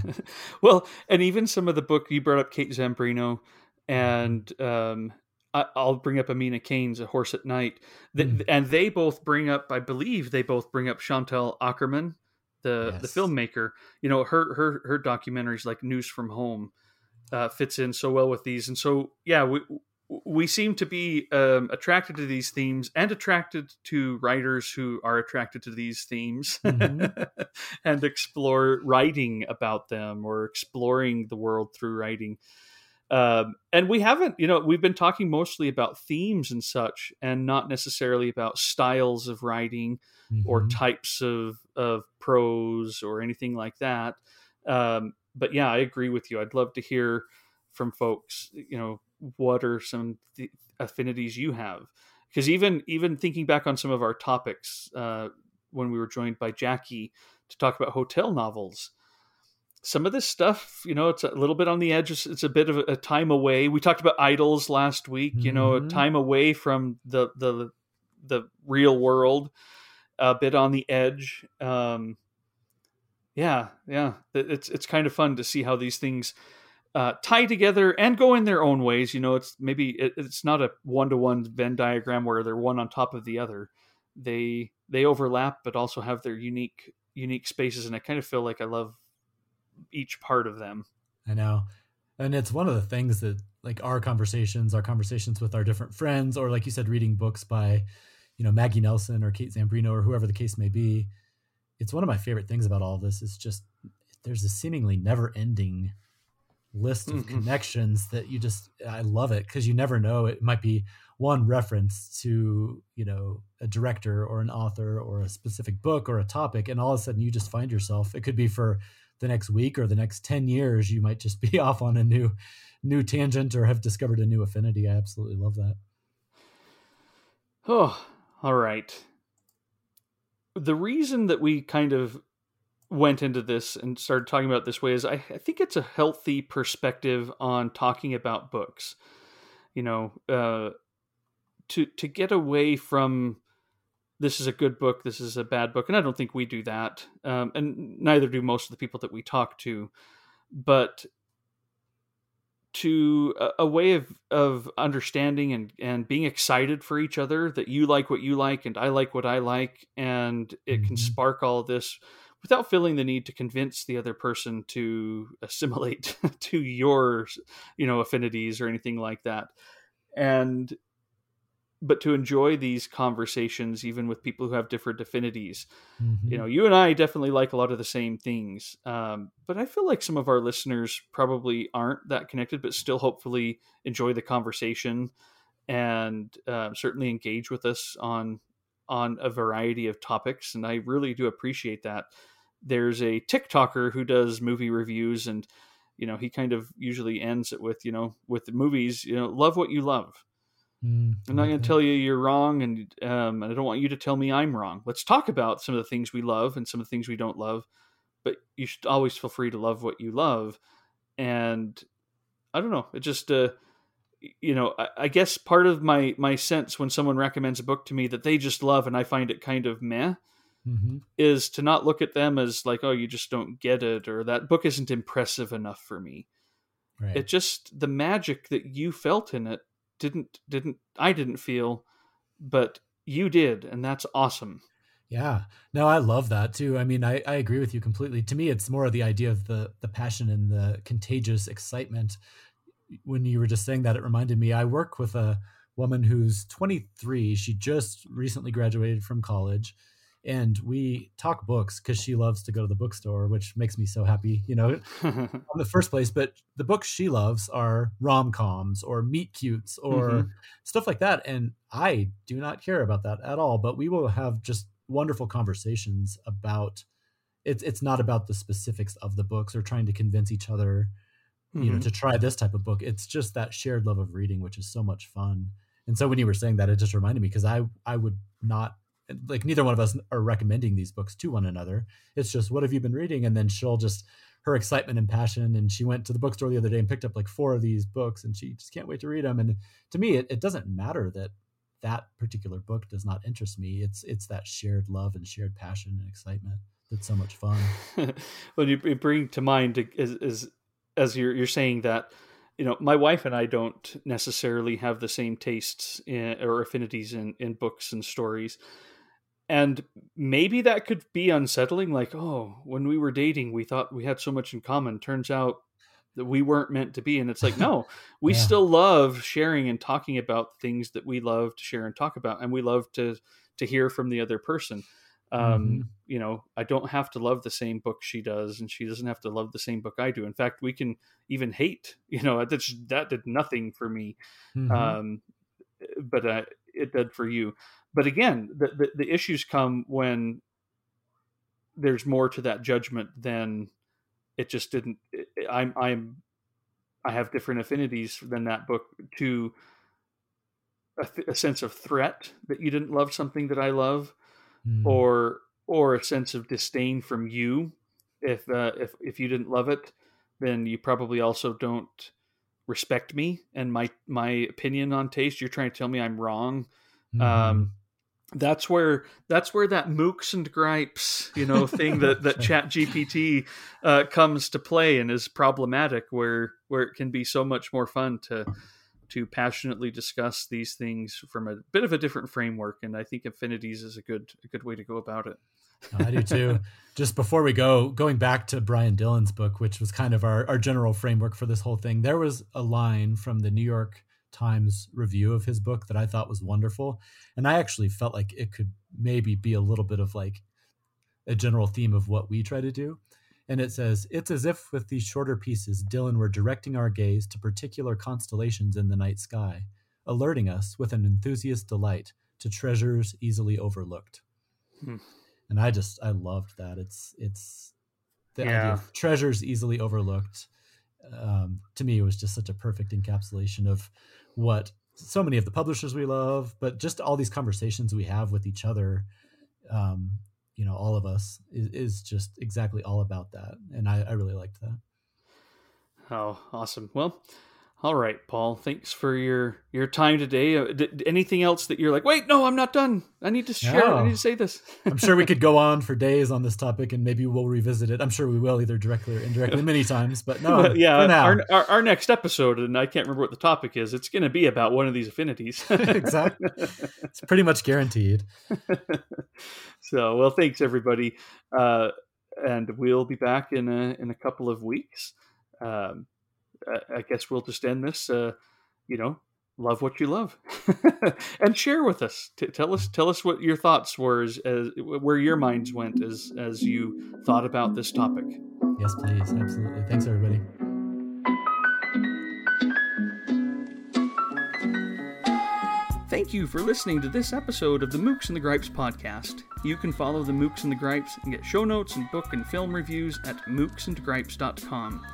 [LAUGHS] well, and even some of the book you brought up, Kate Zambreno, and um, I, will bring up Amina Cain's A Horse at Night, mm. and they both bring up, I believe, they both bring up Chantal Akerman, the yes. the filmmaker. You know, her her her documentaries like News from Home uh, fits in so well with these, and so yeah, we we seem to be um, attracted to these themes and attracted to writers who are attracted to these themes [LAUGHS] mm-hmm. and explore writing about them or exploring the world through writing. Um, and we haven't, you know, we've been talking mostly about themes and such, and not necessarily about styles of writing mm-hmm. or types of of prose or anything like that. Um, but yeah, I agree with you. I'd love to hear from folks, you know, what are some th- affinities you have? Because even even thinking back on some of our topics uh, when we were joined by Jackie to talk about hotel novels, some of this stuff, you know, it's a little bit on the edge. It's, it's a bit of a, time away. We talked about idols last week. You know, a mm-hmm. time away from the the the real world, a bit on the edge. Um, yeah, yeah, it's it's kind of fun to see how these things uh, tie together and go in their own ways. You know, it's maybe it, it's not a one to one Venn diagram where they're one on top of the other. They they overlap, but also have their unique unique spaces, and I kind of feel like I love each part of them. I know. And it's one of the things that like our conversations, our conversations with our different friends, or like you said, reading books by, you know, Maggie Nelson or Kate Zambreno or whoever the case may be. It's one of my favorite things about all of this is just there's a seemingly never ending list of mm-hmm. connections that you just I love it because you never know it might be one reference to you know a director or an author or a specific book or a topic and all of a sudden you just find yourself it could be for the next week or the next 10 years you might just [LAUGHS] be off on a new new tangent or have discovered a new affinity. I absolutely love that. Oh all right. The reason that we kind of went into this and started talking about this way is I, I think it's a healthy perspective on talking about books you know uh, to to get away from this is a good book, this is a bad book, and I don't think we do that, um, and neither do most of the people that we talk to. But to a, a, way of of understanding and and being excited for each other that you like what you like and I like what I like, and it can mm-hmm. spark all this without feeling the need to convince the other person to assimilate [LAUGHS] to your you know affinities or anything like that and but to enjoy these conversations even with people who have different affinities mm-hmm. you know you and i definitely like a lot of the same things um, but i feel like some of our listeners probably aren't that connected but still hopefully enjoy the conversation and uh, certainly engage with us on on a variety of topics and i really do appreciate that there's a tiktoker who does movie reviews and you know he kind of usually ends it with you know with the movies you know love what you love Mm, I'm not going to tell you you're wrong, and um, I don't want you to tell me I'm wrong. Let's talk about some of the things we love and some of the things we don't love. But you should always feel free to love what you love. And I don't know, it just, uh, you know, I, I, guess part of my my sense when someone recommends a book to me that they just love and I find it kind of meh. Mm-hmm. Is to not look at them as like, oh, you just don't get it, or that book isn't impressive enough for me. Right. It just the magic that you felt in it didn't didn't I didn't feel, but you did, and that's awesome. Yeah. No, I love that too. I mean, I, I agree with you completely. To me, it's more of the idea of the the passion and the contagious excitement. When you were just saying that, it reminded me I work with a woman who's 23. She just recently graduated from college and we talk books because she loves to go to the bookstore, which makes me so happy, you know, [LAUGHS] in the first place. But the books she loves are rom coms or meet cutes or mm-hmm. stuff like that. And I do not care about that at all. But we will have just wonderful conversations about it's it's not about the specifics of the books or trying to convince each other, mm-hmm. you know, mm-hmm. to try this type of book. It's just that shared love of reading, which is so much fun. And so when you were saying that, it just reminded me because I I would not like neither one of us are recommending these books to one another. It's just what have you been reading, and then she'll just her excitement and passion. And she went to the bookstore the other day and picked up like four of these books, and she just can't wait to read them. And to me, it, it doesn't matter that that particular book does not interest me. It's it's that shared love and shared passion and excitement that's so much fun. [LAUGHS] well, you bring to mind is, is as you're you're saying that you know my wife and I don't necessarily have the same tastes in, or affinities in in books and stories. And maybe that could be unsettling like oh when we were dating we thought we had so much in common turns out that we weren't meant to be and it's like no [LAUGHS] we yeah. still love sharing and talking about things that we love to share and talk about and we love to to hear from the other person um mm-hmm. you know i don't have to love the same book she does and she doesn't have to love the same book i do in fact we can even hate [LAUGHS] you know that that did nothing for me mm-hmm. um but uh, it did for you but again the, the the issues come when there's more to that judgment than it just didn't it, i'm i'm i have different affinities than that book to a, th- a sense of threat that you didn't love something that i love mm. or or a sense of disdain from you. If uh, if if you didn't love it, then you probably also don't respect me and my my opinion on taste. You're trying to tell me I'm wrong. Mm. Um, that's where that's where that mookse and gripes you know thing that that [LAUGHS] chat gpt uh, comes to play and is problematic where where it can be so much more fun to to passionately discuss these things from a bit of a different framework and i think affinities is a good a good way to go about it. I do too. [LAUGHS] Just before we go going back to brian dillon's book which was kind of our, our general framework for this whole thing there was a line from the new york times review of his book that i thought was wonderful and i actually felt like it could maybe be a little bit of like a general theme of what we try to do and it says, It's as if with these shorter pieces, Dillon were directing our gaze to particular constellations in the night sky, alerting us with an enthusiast delight to treasures easily overlooked. Hmm. And I just, I loved that. It's, it's the yeah. idea of treasures easily overlooked. Um, to me, it was just such a perfect encapsulation of what so many of the publishers we love, but just all these conversations we have with each other um, you know all of us is, is just exactly all about that and I, I really liked that. Oh awesome. Well all right paul thanks for your your time today. Uh, d- anything else that you're like wait no i'm not done. I need to share no. i need to say this. [LAUGHS] I'm sure we could go [LAUGHS] on for days on this topic and maybe we'll revisit it. I'm sure we will either directly or indirectly many times but no yeah our, our, our, next episode and i can't remember what the topic is it's going to be about one of these affinities. [LAUGHS] Exactly. It's pretty much guaranteed. So well thanks everybody. Uh, and we'll be back in a in a couple of weeks. Um, I, I guess we'll just end this uh, you know love what you love [LAUGHS] and share with us. T- tell us tell us what your thoughts were as, as, where your minds went as as you thought about this topic. Yes please. Absolutely. Thanks everybody. Thank you for listening to this episode of the Mookse and the Gripes podcast. You can follow the Mookse and the Gripes and get show notes and book and film reviews at mookseandgripes.com.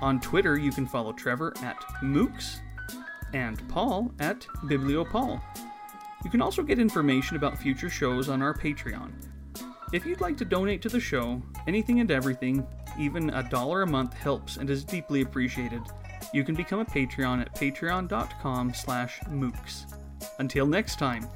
On Twitter, you can follow Trevor at Mookse and Paul at BiblioPaul. You can also get information about future shows on our Patreon. If you'd like to donate to the show, anything and everything, even a dollar a month helps and is deeply appreciated. You can become a Patreon at patreon.com slash mookse. Until next time.